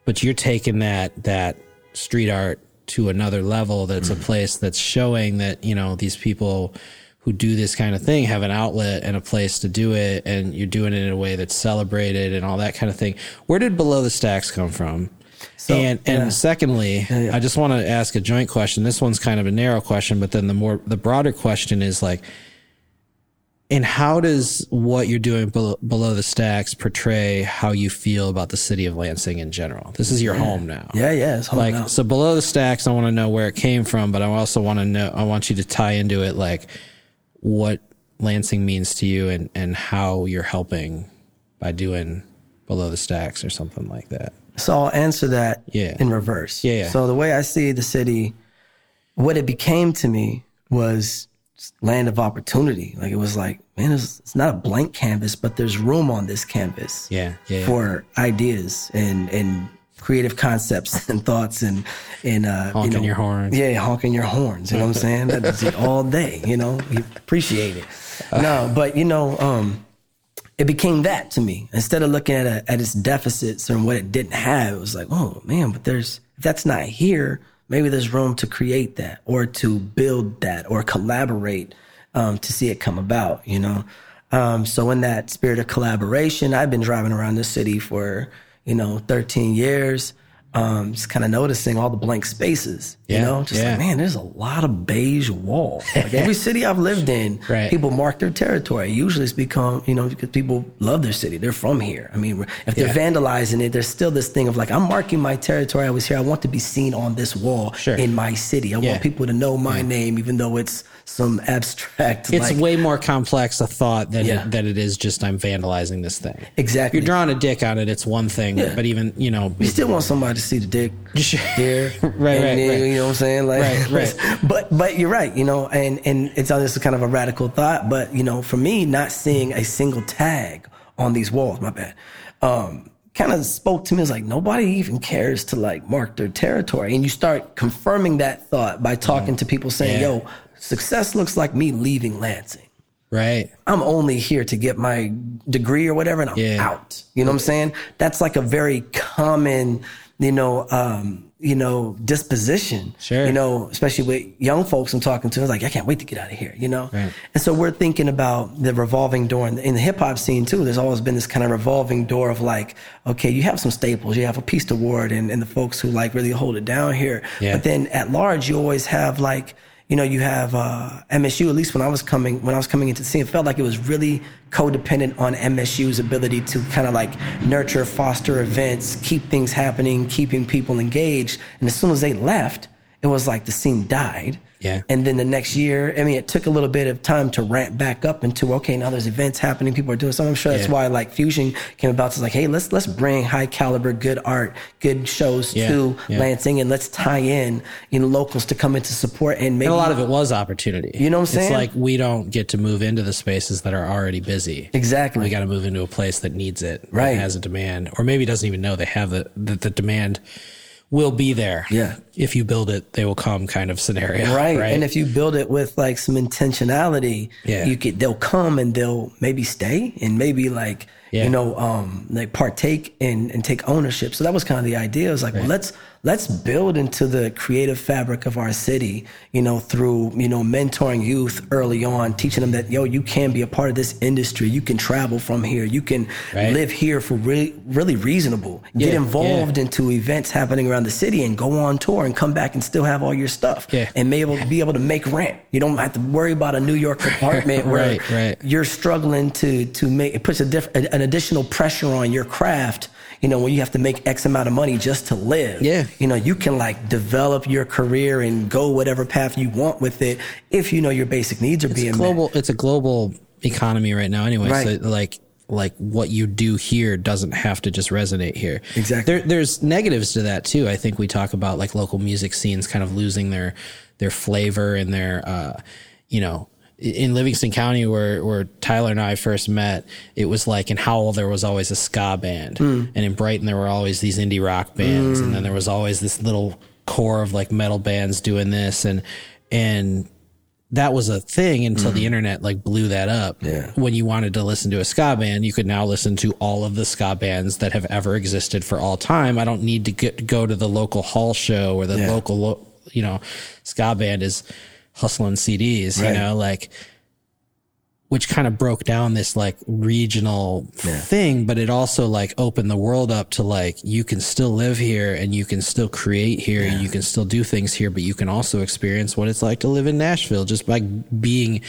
but you're taking that that street art to another level. That's Mm-hmm. a place that's showing that you know these people who do this kind of thing have an outlet and a place to do it, and you're doing it in a way that's celebrated and all that kind of thing. Where did Below the Stacks come from? And and yeah. secondly, yeah. I just want to ask a joint question. This one's kind of a narrow question, but then the more the broader question is like, and how does what you're doing below, below the stacks portray how you feel about the city of Lansing in general? This is your home now. Yeah, yeah. It's home Like now. so below the stacks, I want to know where it came from, but I also want to know. I want you to tie into it like what Lansing means to you and and how you're helping by doing below the stacks or something like that. So I'll answer that Yeah. in reverse. Yeah, yeah. So the way I see the city, what it became to me was land of opportunity. Like it was like, man, it's, it's not a blank canvas, but there's room on this canvas. Yeah, yeah. For ideas and and creative concepts and thoughts and and uh, Honking you know, your horns. Yeah, honking your horns. You know what I'm saying? That's it all day. You know, you appreciate it. No, but you know, um, it became that to me. Instead of looking at a, at its deficits and what it didn't have, it was like, oh man, but there's if that's not here, maybe there's room to create that or to build that or collaborate um, to see it come about. You know, um, so in that spirit of collaboration, I've been driving around the city for you know 13 years. Um, just kind of noticing all the blank spaces, you know, just yeah. like, man, there's a lot of beige walls. Like every city I've lived in, Right. people mark their territory. Usually it's become, you know, because people love their city. They're from here. I mean, if they're Yeah. vandalizing it, there's still this thing of like, I'm marking my territory. I was here. I want to be seen on this wall Sure. in my city. I Yeah. want people to know my name, even though it's some abstract. It's like, way more complex a thought than Yeah. it, that it is just I'm vandalizing this thing. exactly. You're drawing a dick on it. It's one thing, Yeah. but even you know, You still want somebody to see the dick there, Right, and right, then, right. You know what I'm saying? Like, Right, right. But but you're right. You know, and and it's this is kind of a radical thought. But you know, for me, not seeing a single tag on these walls, my bad, um, kind of spoke to me. It's like nobody even cares to like mark their territory, and you start confirming that thought by talking to people saying, Yeah. "Yo, success looks like me leaving Lansing." Right. I'm only here to get my degree or whatever and I'm Yeah. out. You know what I'm saying? That's like a very common, you know, um, you know, disposition. Sure. You know, especially with young folks I'm talking to. It's like, I can't wait to get out of here, you know? Right. And so we're thinking about the revolving door in the, in the hip hop scene too. There's always been this kind of revolving door of like, okay, you have some staples, you have a Peace Award and, and the folks who like really hold it down here. Yeah. But then at large, you always have like, you know, you have uh, MSU. At least when I was coming, when I was coming into the scene, it felt like it was really codependent on MSU's ability to kind of like nurture, foster events, keep things happening, keeping people engaged. And as soon as they left, it was like the scene died. Yeah. And then the next year, I mean, it took a little bit of time to ramp back up into okay, now there's events happening, people are doing something. I'm sure that's Yeah. why like Fusion came about. It's like, hey, let's let's bring high caliber, good art, good shows Yeah. to Yeah. Lansing, and let's tie in you know locals to come into support and maybe And a lot of it was opportunity. You know what I'm saying? It's like we don't get to move into the spaces that are already busy. exactly We got to move into a place that needs it, Right. has a demand, or maybe doesn't even know they have the that the demand will be there. Yeah. If you build it, they will come kind of scenario. Right. Right. And if you build it with like some intentionality, Yeah. you could they'll come and they'll maybe stay and maybe like Yeah. you know, um like partake and, and take ownership. So that was kind of the idea. It was like, well let's let's build into the creative fabric of our city, you know, through, you know, mentoring youth early on, teaching them that, yo, you can be a part of this industry. You can travel from here. You can Right. live here for really really reasonable. Get involved yeah. into events happening around the city and go on tour and come back and still have all your stuff Yeah. and be able be able to make rent. You don't have to worry about a New York apartment where Right, right. you're struggling to to make it puts a diff, an additional pressure on your craft. You know, when you have to make X amount of money just to live. Yeah. You know, you can like develop your career and go whatever path you want with it if you know your basic needs are it's being global. It's a global economy right now. Anyway, Right. so like like what you do here doesn't have to just resonate here. Exactly. There, there's negatives to that too. I think we talk about like local music scenes kind of losing their their flavor and their uh, you know. In Livingston County, where where Tyler and I first met, it was like in Howell there was always a ska band, Hmm. and in Brighton there were always these indie rock bands, and then there was always this little core of like metal bands doing this, and and that was a thing until the internet like blew that up. Yeah. When you wanted to listen to a ska band, you could now listen to all of the ska bands that have ever existed for all time. I don't need to get, go to the local hall show or the Yeah. local, lo- you know, ska band is hustling CDs, Right. you know, like, which kind of broke down this like regional thing, but it also like opened the world up to like, you can still live here and you can still create here and you can still do things here, but you can also experience what it's like to live in Nashville just by being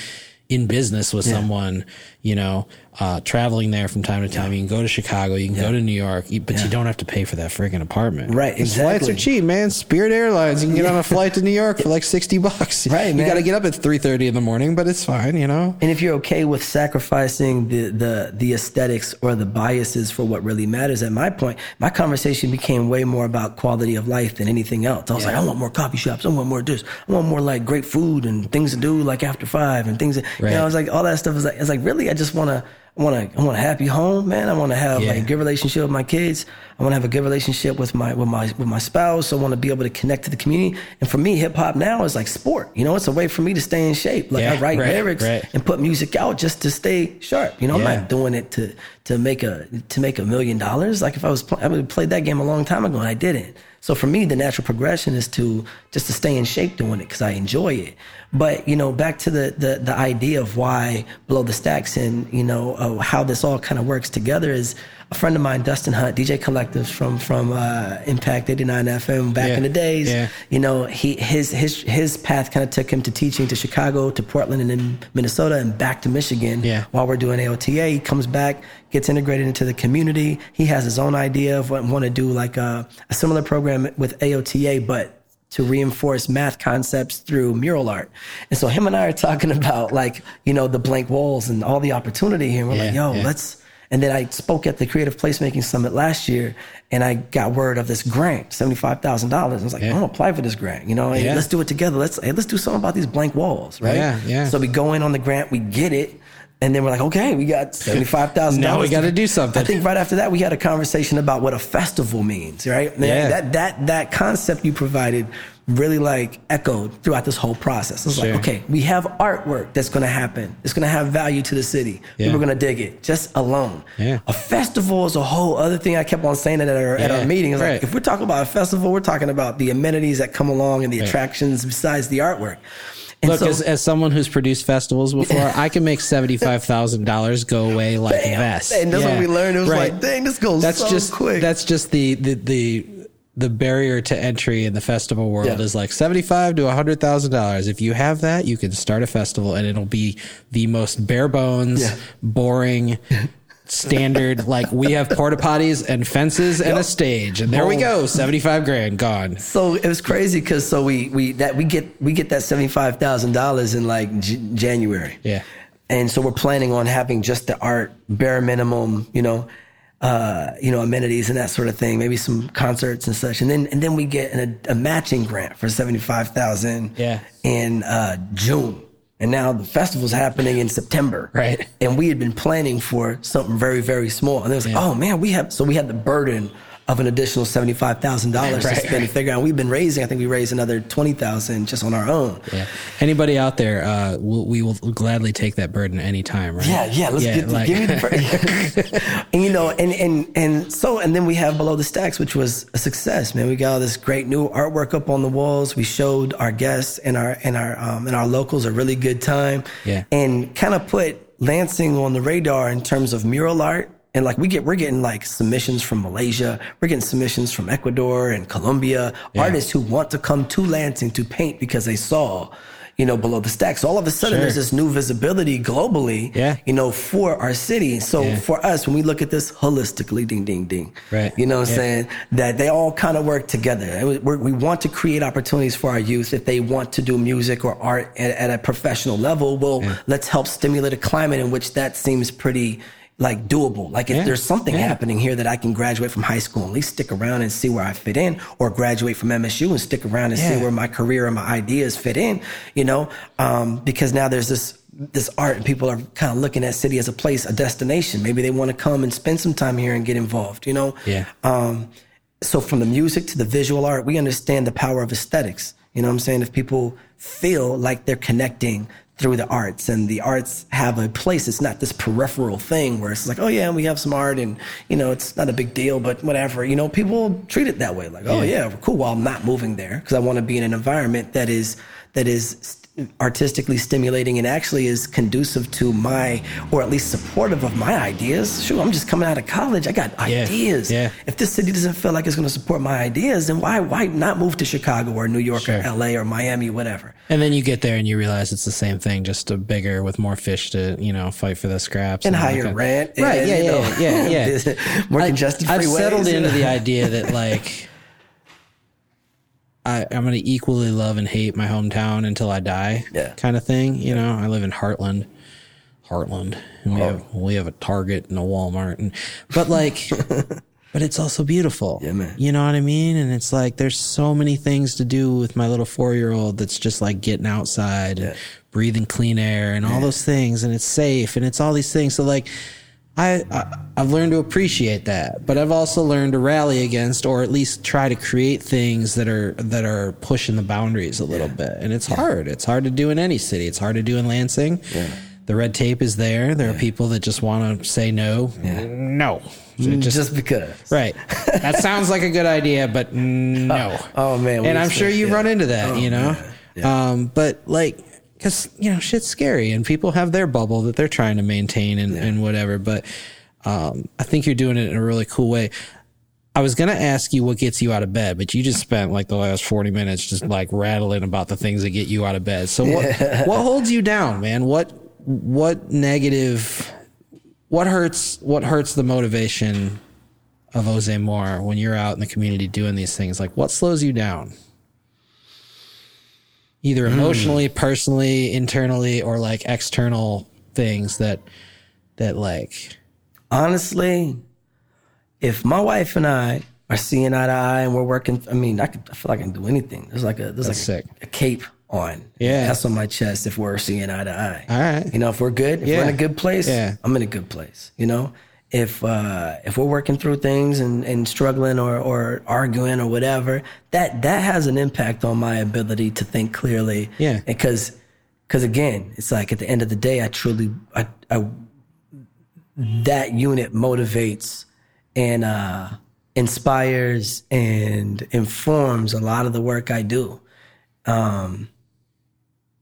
in business with someone, you know, uh, traveling there from time to time. You can go to Chicago, you can go to New York, you- but you don't have to pay for that friggin' apartment. Right, These Flights are cheap, man. Spirit Airlines, you can get on a flight to New York for like 60 bucks. Right, You man. got to get up at 3.30 in the morning, but it's fine, you know? And if you're okay with sacrificing the, the the aesthetics or the biases for what really matters, at my point, my conversation became way more about quality of life than anything else. I was like, I want more coffee shops, I want more this, I want more like great food and things to do like after five and things. That, You Right. know, I was like, all that stuff is like, it's like really, I just want to. I want to. I want a happy home, man. I want to have Yeah. like a good relationship with my kids. I want to have a good relationship with my with my with my spouse. I want to be able to connect to the community. And for me, hip hop now is like sport. You know, it's a way for me to stay in shape. Like Yeah, I write right, lyrics right. and put music out just to stay sharp. You know, I'm not doing it to to make a to make a million dollars. Like if I was pl- I would have played that game a long time ago and I didn't. So for me, the natural progression is to just to stay in shape doing it because I enjoy it. But you know, back to the the the idea of why Below the Stacks and you know uh, how this all kind of works together is a friend of mine, Dustin Hunt, DJ Collectives from from uh, Impact 89 FM back Yeah, in the days yeah. you know, he his his his path kind of took him to teaching to Chicago, to Portland, and then Minnesota, and back to Michigan. Yeah. While we're doing AOTA, he comes back, gets integrated into the community. He has his own idea of what want to do like a, a similar program with AOTA, but to reinforce math concepts through mural art. And so him and I are talking about like you know the blank walls and all the opportunity here. And we're like, yo, yeah. let's. And then I spoke at the Creative Placemaking Summit last year, and I got word of this grant, seventy five thousand dollars. I was like, Yeah. I'm gonna apply for this grant. You know, Hey, Yeah. let's do it together. Let's hey, let's do something about these blank walls, right? Yeah, yeah. So we go in on the grant, we get it, And then we're like, okay, we got seventy five thousand. now we got to do something. I think right after that we had a conversation about what a festival means, right? Yeah. That that that concept you provided really like echoed throughout this whole process. It's Sure. like, okay, we have artwork that's going to happen. It's going to have value to the city. Yeah. People are going to dig it just alone. Yeah. A festival is a whole other thing. I kept on saying that at our, at Yeah. our meetings. Right. Like, if we're talking about a festival, we're talking about the amenities that come along and the Right. attractions besides the artwork. And Look, so- as, as someone who's produced festivals before, I can make seventy five thousand dollars go away like Bam. this. And that's what we learned. It was like, dang, this goes that's so just, quick. That's just the the the the barrier to entry in the festival world Yeah. is like seventy five to hundred thousand dollars. If you have that, you can start a festival, and it'll be the most bare bones, Yeah. boring. Standard, like we have porta potties and fences and a stage, and there we go, oh. seventy five grand gone. So it was crazy because so we we that we get we get that seventy five thousand dollars in like J- January. Yeah. and so we're planning on having just the art bare minimum, you know, uh, you know amenities and that sort of thing, maybe some concerts and such, and then and then we get an, a, a matching grant for seventy five thousand. Yeah. in uh, June. And now the festival's happening in September. Right. And we had been planning for something very, very small. And it was like, oh man, we have, so we had the burden of an additional $75,000 Right, to spend and figure out. We've been raising, I think we raised another 20000 just on our own. Yeah. Anybody out there, uh, we'll, we will gladly take that burden anytime, right? Yeah, yeah. Let's get like- give me the and you know, and and and so and then we have below the stacks, which was a success, man. We got all this great new artwork up on the walls. We showed our guests and our and our um, and our locals a really good time. Yeah. and kind of put Lansing on the radar in terms of mural art. And like we get, we're getting like submissions from Malaysia, we're getting submissions from Ecuador and Colombia, artists who want to come to Lansing to paint because they saw, you know, below the stacks. So all of a sudden, Sure. there's this new visibility globally, Yeah. you know, for our city. So Yeah. for us, when we look at this holistically, ding, ding, ding, Right. You know what I'm saying? That they all kind of work together. We- we're, we want to create opportunities for our youth if they want to do music or art at, at a professional level. Well, let's help stimulate a climate in which that seems pretty like doable. Like if Yeah. there's something Yeah. happening here that I can graduate from high school and at least stick around and see where I fit in, or graduate from MSU and stick around and Yeah. see where my career and my ideas fit in, you know, um, because now there's this this art and people are kind of looking at city as a place, a destination. Maybe they want to come and spend some time here and get involved, you know. Yeah. Um, so from the music to the visual art, we understand the power of aesthetics. You know what I'm saying? If people feel like they're connecting through the arts and the arts have a place, it's not this peripheral thing where it's like, oh yeah, we have some art and, you know, it's not a big deal, but whatever. You know, people treat it that way. Like, oh Yeah. yeah, cool. Well, I'm not moving there because I want to be in an environment that is, that is artistically stimulating and actually is conducive to my, or at least supportive of my ideas. Sure, I'm just coming out of college. I got Yeah. ideas. Yeah. If this city doesn't feel like it's going to support my ideas, then why why not move to Chicago or New York Sure. or LA or Miami, whatever? And then you get there and you realize it's the same thing, just a bigger with more fish to you know fight for the scraps And that higher rent, Right? and, yeah, you yeah, know, yeah, yeah, yeah. more I- congested I've settled into the idea that like I, I'm going to equally love and hate my hometown until I die, Yeah. kind of thing. You know, I live in Hartland, Hartland, and we have oh. we have a Target and a Walmart, and but like. But it's also beautiful. Yeah, man. You know what I mean? And it's like there's so many things to do with my little four year old that's just like getting outside and breathing clean air and all those things and it's safe and it's all these things. So like I, I I've learned to appreciate that, but I've also learned to rally against or at least try to create things that are that are pushing the boundaries a little bit. And it's hard. It's hard to do in any city. It's hard to do in Lansing. Yeah. The red tape is there. There are people that just want to say no. No. Just, just because. Right. That sounds like a good idea, but no. Oh man. and I'm sure you yeah. run into that, Oh, you know? Um, but like, cause, you know, shit's scary and people have their bubble that they're trying to maintain and, and whatever. But, um, I think you're doing it in a really cool way. I was going to ask you what gets you out of bed, but you just spent like the last 40 minutes just like rattling about the things that get you out of bed. So what, what holds you down, man? What, what negative, what hurts, what hurts the motivation of Ozay Moore when you're out in the community doing these things? Like what slows you down? Either mm. emotionally, personally, internally, or like external things that, that like, Honestly, if my wife and I are seeing eye to eye and we're working, I mean, I, could, I feel like I can do anything. There's like a there's That's like a, a cape on. Yeah. That's on my chest if we're seeing eye to eye. All right. You know, if we're good, if Yeah. we're in a good place, Yeah. I'm in a good place. You know? If uh if we're working through things and, and struggling or, or arguing or whatever, that that has an impact on my ability to think clearly. Yeah. Because because again, it's like at the end of the day I truly I, I that unit motivates and uh, inspires and informs a lot of the work I do. Um,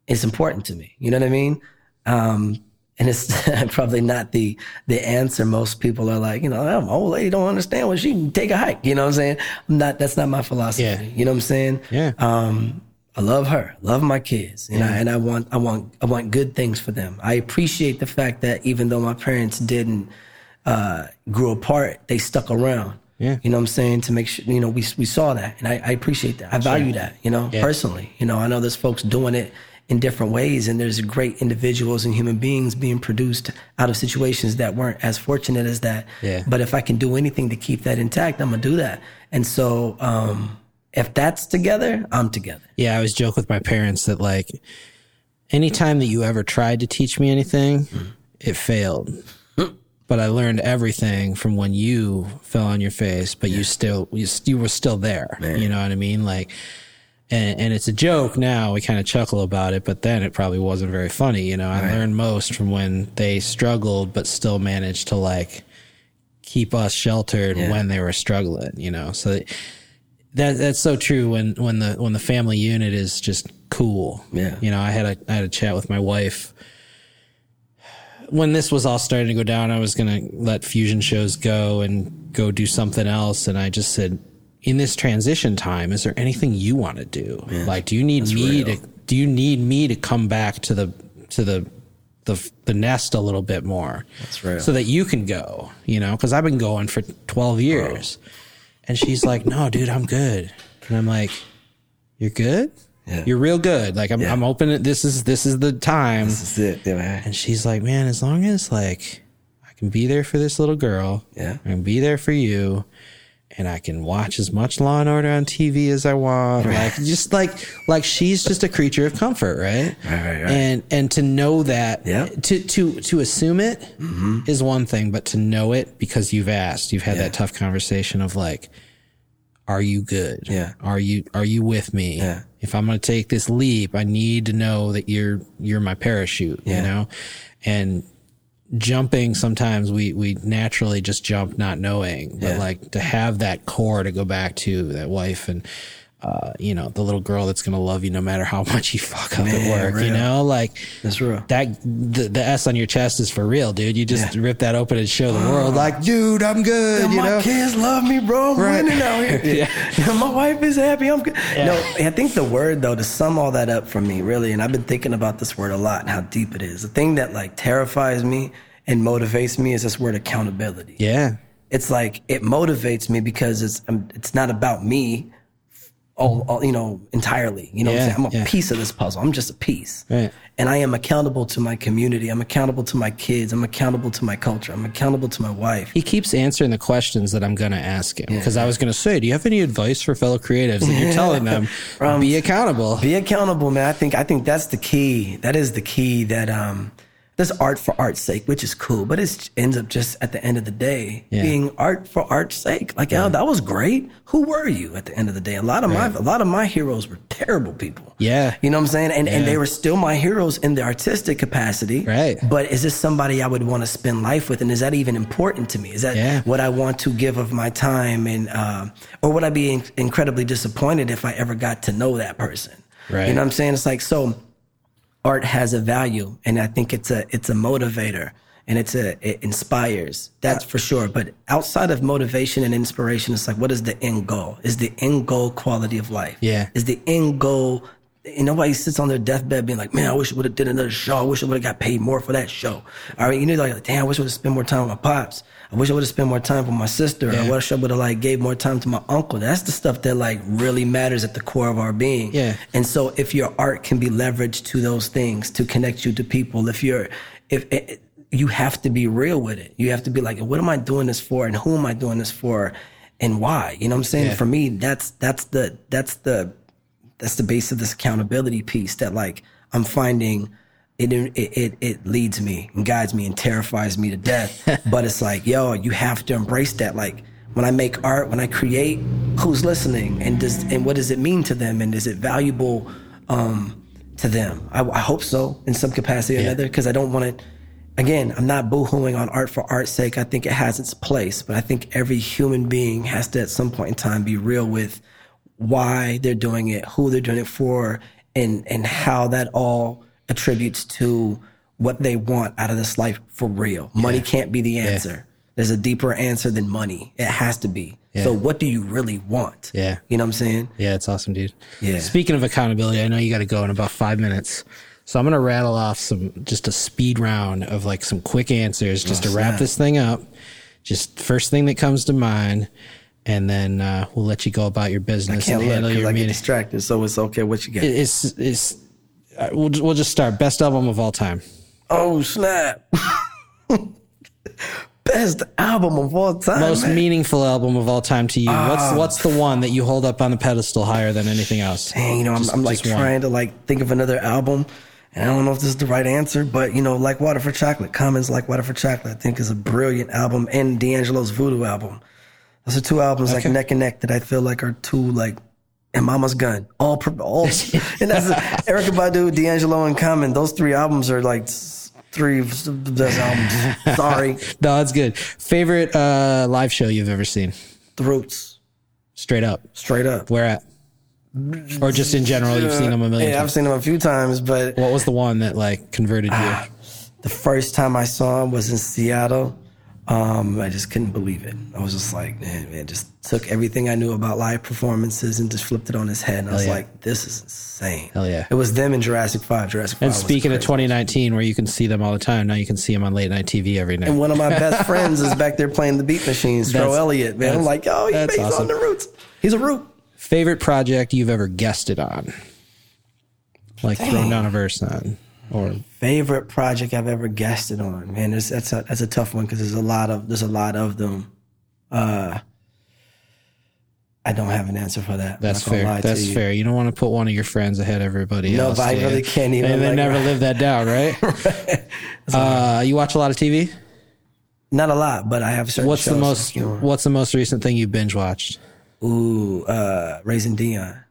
it's important to me. You know what I mean? Um, and it's probably not the the answer. Most people are like, you know, oh, my old lady don't understand when she can take a hike. You know what I'm saying? I'm not. That's not my philosophy. Yeah. You know what I'm saying? Yeah. Um, I love her, love my kids, and I and I want I want I want good things for them. I appreciate the fact that even though my parents didn't uh, grew apart, they stuck around. Yeah. You know what I'm saying? To make sure, you know, we, we saw that and I, I appreciate that. I value that, you know, Yeah. personally. You know, I know there's folks doing it in different ways and there's great individuals and human beings being produced out of situations that weren't as fortunate as that. Yeah. But if I can do anything to keep that intact, I'm to do that. And so, um, if that's together, I'm together. Yeah, I always joke with my parents that like anytime that you ever tried to teach me anything, it failed. But I learned everything from when you fell on your face, but you still you, you were still there. You know what I mean? Like and, and it's a joke now. We kind of chuckle about it, but then it probably wasn't very funny. You know, I learned most from when they struggled, but still managed to like keep us sheltered Yeah. when they were struggling. You know, so that that's so true. When when the when the family unit is just cool. Yeah. You know, I had a I had a chat with my wife when this was all starting to go down. I was gonna let fusion shows go and go do something else, and I just said, in this transition time, is there anything you want to do? Like, do you need me real. to? Do you need me to come back to the to the the the nest a little bit more? That's real. So that you can go, you know, because I've been going for twelve oh. years, and she's like, "No, dude, I'm good," and I'm like, "You're good." Yeah. You're real good. Like I'm, Yeah. I'm open. This is this is the time. This is it. Yeah, man. And she's like, man, as long as like I can be there for this little girl, Yeah. I can be there for you, and I can watch as much Law and Order on TV as I want. Like just like like she's just a creature of comfort, right? Right, right, right. And and to know that, Yeah. to to to assume it mm-hmm. is one thing, but to know it because you've asked, you've had Yeah. that tough conversation of like. Are you good? Yeah. Are you are you with me? Yeah. If I'm going to take this leap, I need to know that you're you're my parachute, you know? And jumping sometimes we we naturally just jump not knowing but Yeah. like to have that core to go back to that wife and uh you know the little girl that's gonna love you no matter how much you fuck up at Man, work you know like That's real. that the, the s on your chest is for real dude you just rip that open and show the world like dude i'm good you my know kids love me, bro. I'm Right. winning out here. Yeah. my wife is happy. I'm good. No, I think the word though to sum all that up for me, really, and I've been thinking about this word a lot and how deep it is. The thing that like terrifies me and motivates me is this word accountability. yeah It's like it motivates me because it's it's not about me. All, all you know entirely you know what i'm saying i'm a yeah. piece of this puzzle i'm just a piece Right. and i am accountable to my community i'm accountable to my kids i'm accountable to my culture i'm accountable to my wife he keeps answering the questions that I'm going to ask him because I was going to say, do you have any advice for fellow creatives? And you're telling them, be accountable. Be accountable, man. I think I think that's the key. That is the key. That um, there's art for art's sake, which is cool, but it ends up just at the end of the day Yeah. being art for art's sake. Like, oh, that was great. Who were you at the end of the day? A lot of my a lot of my heroes were terrible people. Yeah. you know what I'm saying, and and they were still my heroes in the artistic capacity. Right. But is this somebody I would want to spend life with, and is that even important to me? Is that Yeah. what I want to give of my time, and uh, or would I be in- incredibly disappointed if I ever got to know that person? Right. You know what I'm saying? It's like so art has a value and I think it's a it's a motivator and it's a it inspires. That's for sure. But outside of motivation and inspiration, it's like what is the end goal? Is the end goal quality of life? Yeah. Is the end goal and nobody sits on their deathbed being like, man, I wish I would have did another show. I wish I would have got paid more for that show. All right, you know, like, damn, I wish I would have spent more time with my pops. I wish I would have spent more time with my sister. Yeah. I wish I would have like gave more time to my uncle. That's the stuff that like really matters at the core of our being. Yeah. And so if your art can be leveraged to those things to connect you to people, if you're, if it, you have to be real with it, you have to be like, what am I doing this for, and who am I doing this for, and why? You know what I'm saying? Yeah. For me, that's that's the that's the that's the base of this accountability piece that like I'm finding it, it, it, it leads me and guides me and terrifies me to death. but it's like, yo, you have to embrace that. Like when I make art, when I create, who's listening and does, and what does it mean to them? And is it valuable, um, to them? I, I hope so in some capacity or Yeah. another, because I don't want to, again, I'm not boohooing on art for art's sake. I think it has its place, but I think every human being has to at some point in time be real with why they're doing it, who they're doing it for, and and how that all attributes to what they want out of this life for real. Money can't be the answer. There's a deeper answer than money. It has to be. So what do you really want? Yeah. You know what I'm saying? Yeah, it's awesome, dude. Yeah. Speaking of accountability, I know you got to go in about five minutes. So I'm going to rattle off some, just a speed round of like some quick answers just to wrap snap. this thing up. Just first thing that comes to mind. And then uh, we'll let you go about your business Can't and look handle 'cause your I get distracted. So it's okay. What you get? It's, it's, uh, we'll, we'll just start. Best album of all time. oh snap! Best album of all time. Most man. meaningful album of all time to you. Ah. what's what's the one that you hold up on the pedestal higher than anything else? Dang, you know, I'm, I'm like just one. trying to like think of another album, and I don't know if this is the right answer, but you know, like Water for Chocolate, Common's like Water for Chocolate, I think is a brilliant album, and D'Angelo's Voodoo album. Those are two albums like neck and neck that I feel like are two like. And Mama's Gun, all, all, and that's Erykah Badu, D'Angelo, and Common. Those three albums are like three of the best albums. Sorry, No, that's good. Favorite uh, live show you've ever seen? the Roots, Straight up. straight up. Where at? Or just in general, you've seen them a million Yeah, I've seen them a few times, but What was the one that like converted you? the first time I saw him was in Seattle. Um, I just couldn't believe it. I was just like, man, man, just took everything I knew about live performances and just flipped it on his head. And I was yeah. like, this is insane. Hell yeah. It was them in Jurassic Five. Jurassic Five. and speaking of 2019, where you can see them all the time, now you can see them on late night TV every night. and one of my best friends is back there playing the beat machines, Tro That's- Elliott. Man, I'm like, oh, he's awesome. on the roots. He's a root. Favorite project you've ever guested on? Like thrown down a verse on, or Favorite project I've ever guested on, man. That's that's a that's a tough one because there's a lot of there's a lot of them. Uh, I don't have an answer for that. That's fair. That's you. fair. You don't want to put one of your friends ahead of everybody No, else. but I really can't even, And they like- never live that down, right? uh, you watch a lot of TV. Not a lot, but I have certain. What's the most? What's the most recent thing you binge watched? Ooh, uh, Raising Dion.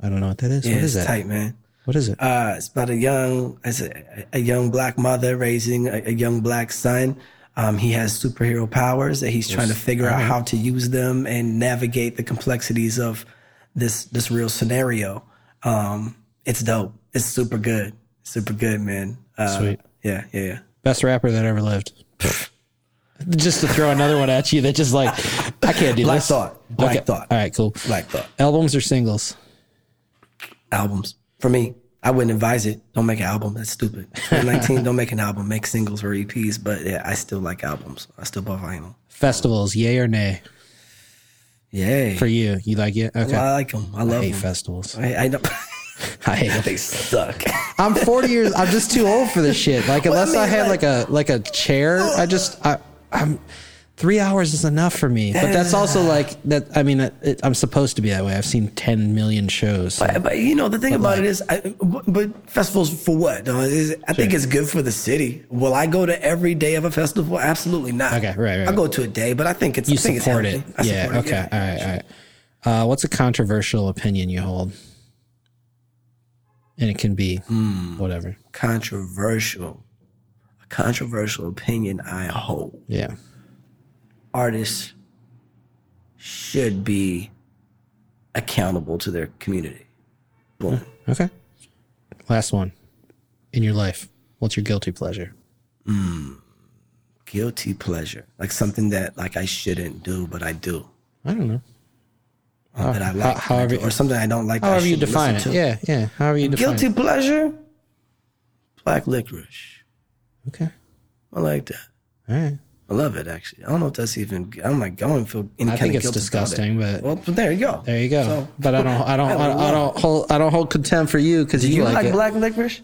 I don't know what that is. Yeah, what it's that? tight, man. What is it? Uh, it's about a young, it's a, a young black mother raising a, a young black son. Um, he has superhero powers that he's trying to figure out how to use them and navigate the complexities of this this real scenario. Um, it's dope. It's super good. Super good, man. Uh, Sweet. Yeah, yeah, yeah. Best rapper that ever lived. just to throw another one at you that just like I can't do Black this. Thought. Black Okay. Thought. All right, cool. Black Thought. Albums or singles? albums. For me, I wouldn't advise it. Don't make an album. That's stupid. 2019, don't make an album. Make singles or EPs. But yeah, I still like albums. I still buy vinyl. Festivals, yay or nay? Yay. For you, you like it? Okay. I like them. I I love hate them. festivals. I, I. I hate them. they suck. I'm 40 years. I'm just too old for this shit. Like unless I, mean, had like- like a like a chair, I just I, I'm three hours is enough for me. But that's also like that. I mean, it, it, I'm supposed to be that way. I've seen 10 million shows. But, but you know the thing about it is, I, but festivals for what? No, I think it's good for the city. Will I go to every day of a festival? Absolutely not. Okay, right, right, I'll go to a day, but I think it's you I think support healthy. it. I Yeah. support it, Okay. All right. All right. Uh, what's a controversial opinion you hold? And it can be Hmm. whatever. Controversial, a controversial opinion I hold. Yeah. Artists should be accountable to their community. Boom. Okay. Last one. In your life, what's your guilty pleasure? Guilty pleasure, like something that like I shouldn't do, but I do. I don't know. Uh, that I like, how- however- or something I don't like. However you define it. to. Yeah. Yeah. However you define Guilty it. pleasure, black licorice. Okay. I like that. All right. I love it actually. I don't know if that's even. I'm like, I don't feel any I kind think of it's guilt about disgusting, but Well, but there you go. there you go. So- but I don't. I don't. I, I don't hold. I don't hold contempt for you because you, you like, like, black licorice?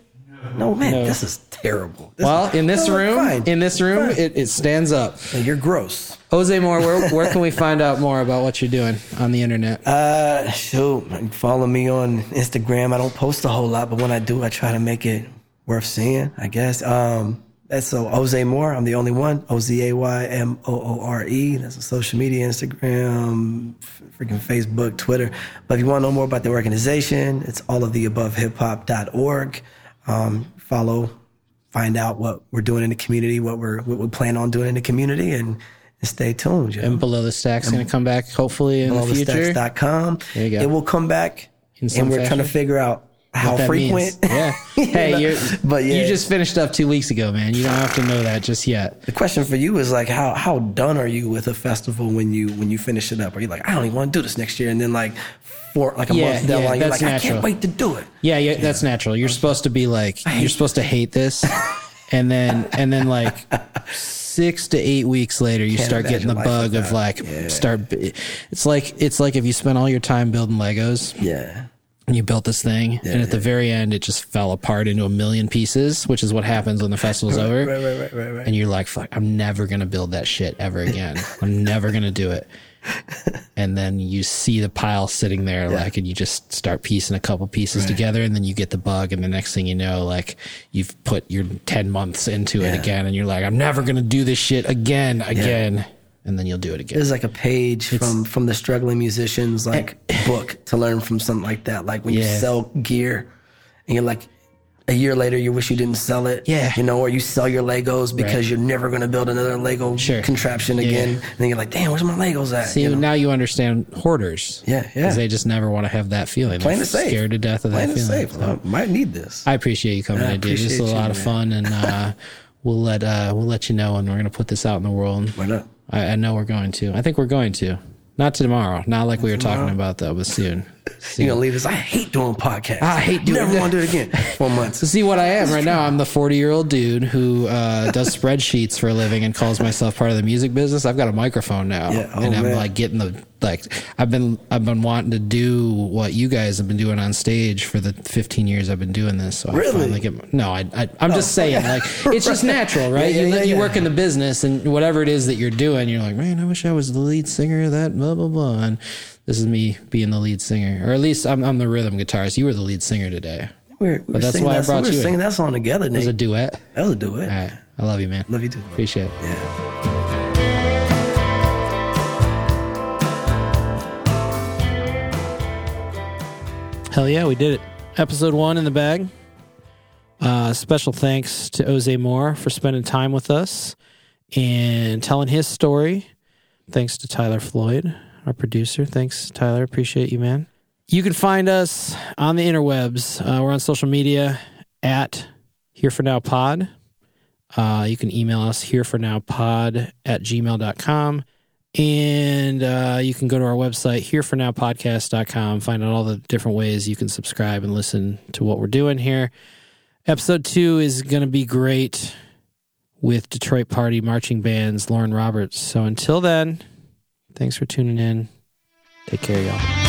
No man, no. this is terrible. This well, is, in this no, room, fine. in this room, it, it, stands up. You're gross. Ozay Moore, where, where can we find out more about what you're doing on the internet? Uh, so follow me on Instagram. I don't post a whole lot, but when I do, I try to make it worth seeing. I guess. Um, that's so Ozay Moore. I'm the only one. O Z A Y M O O R E. That's a social media, Instagram, freaking Facebook, Twitter. But if you want to know more about the organization, it's all of the above hip hop.org. Um, follow, find out what we're doing in the community, what we're what we plan on doing in the community, and, and stay tuned. You know? And below the stack's going to come back hopefully in the future. Stacks.com. There you go. It will come back, and we're fashion. trying to figure out how frequent. Yeah. hey, you but yeah. you just finished up two weeks ago, man. You don't have to know that just yet. The question for you is like, how how done are you with a festival when you when you finish it up? Are you like, I don't even want to do this next year, and then like for like a yeah, month deadline, yeah, you're like, natural. I can't wait to do it. Yeah, yeah, that's natural. You're supposed to be like, you're supposed to hate this, and then and then like six to eight weeks later, you Can't start getting the bug of like yeah. start. It's like it's like if you spend all your time building Legos. Yeah you built this thing yeah, and at yeah. the very end it just fell apart into a million pieces which is what happens when the festival's over. right, right, right, right, right. and you're like fuck i'm never gonna build that shit ever again. I'm never gonna do it. And then you see the pile sitting there yeah. like and you just start piecing a couple pieces together and then you get the bug and the next thing you know like you've put your 10 months into it again and you're like i'm never gonna do this shit again again and then you'll do it again. There's like a page it's, from from the struggling musicians like book to learn from something like that. Like when yeah. you sell gear and you're like a year later you wish you didn't sell it. Yeah. You know, or you sell your Legos because right. you're never gonna build another Lego sure. contraption again. Yeah. And then you're like, damn, where's my Legos at? See, you know? now you understand hoarders. Yeah, yeah. Because they just never want to have that feeling. Plain They're safe. Scared to death of Plain that feeling. Safe. So, I might need this. I appreciate you coming yeah, in, dude. This is a lot of fun and uh, we'll let uh, we'll let you know and we're gonna put this out in the world. Why not? I, I know we're going to. I think we're going to. Not tomorrow. Not like we were tomorrow. talking about though, but soon. You're gonna leave this. I hate doing podcasts. I hate doing. Never want to do it again. Four months. See what I am right now, I'm the 40 year old dude who uh, does spreadsheets for a living and calls myself part of the music business. I've got a microphone now, yeah. oh, and I'm man. like getting the like. I've been I've been wanting to do what you guys have been doing on stage for the 15 years I've been doing this. So really? I finally get. No, I, I am just oh. saying like it's just natural, right? Yeah, yeah, you, you work in the business and whatever it is that you're doing, you're like, man, I wish I was the lead singer of that blah blah blah. And this is me being the lead singer, or at least I'm, I'm the rhythm guitarist. You were the lead singer today. We're, we're but that's why that, I brought we were you. singing in. that song together. Nate. It was a duet. That was a duet. All right, I love you, man. Love you too. Appreciate it. Yeah. Hell yeah, we did it. Episode one in the bag. Uh, special thanks to Ozay Moore for spending time with us and telling his story. Thanks to Tyler Floyd our producer. Thanks, Tyler. Appreciate you, man. You can find us on the interwebs. Uh, we're on social media at Here For Now Pod. Uh, you can email us here for now pod at gmail.com. And uh, you can go to our website, herefornowpodcast.com, find out all the different ways you can subscribe and listen to what we're doing here. Episode two is going to be great with Detroit Party Marching Band's Lauren Roberts. So until then, Thanks for tuning in. Take care, y'all.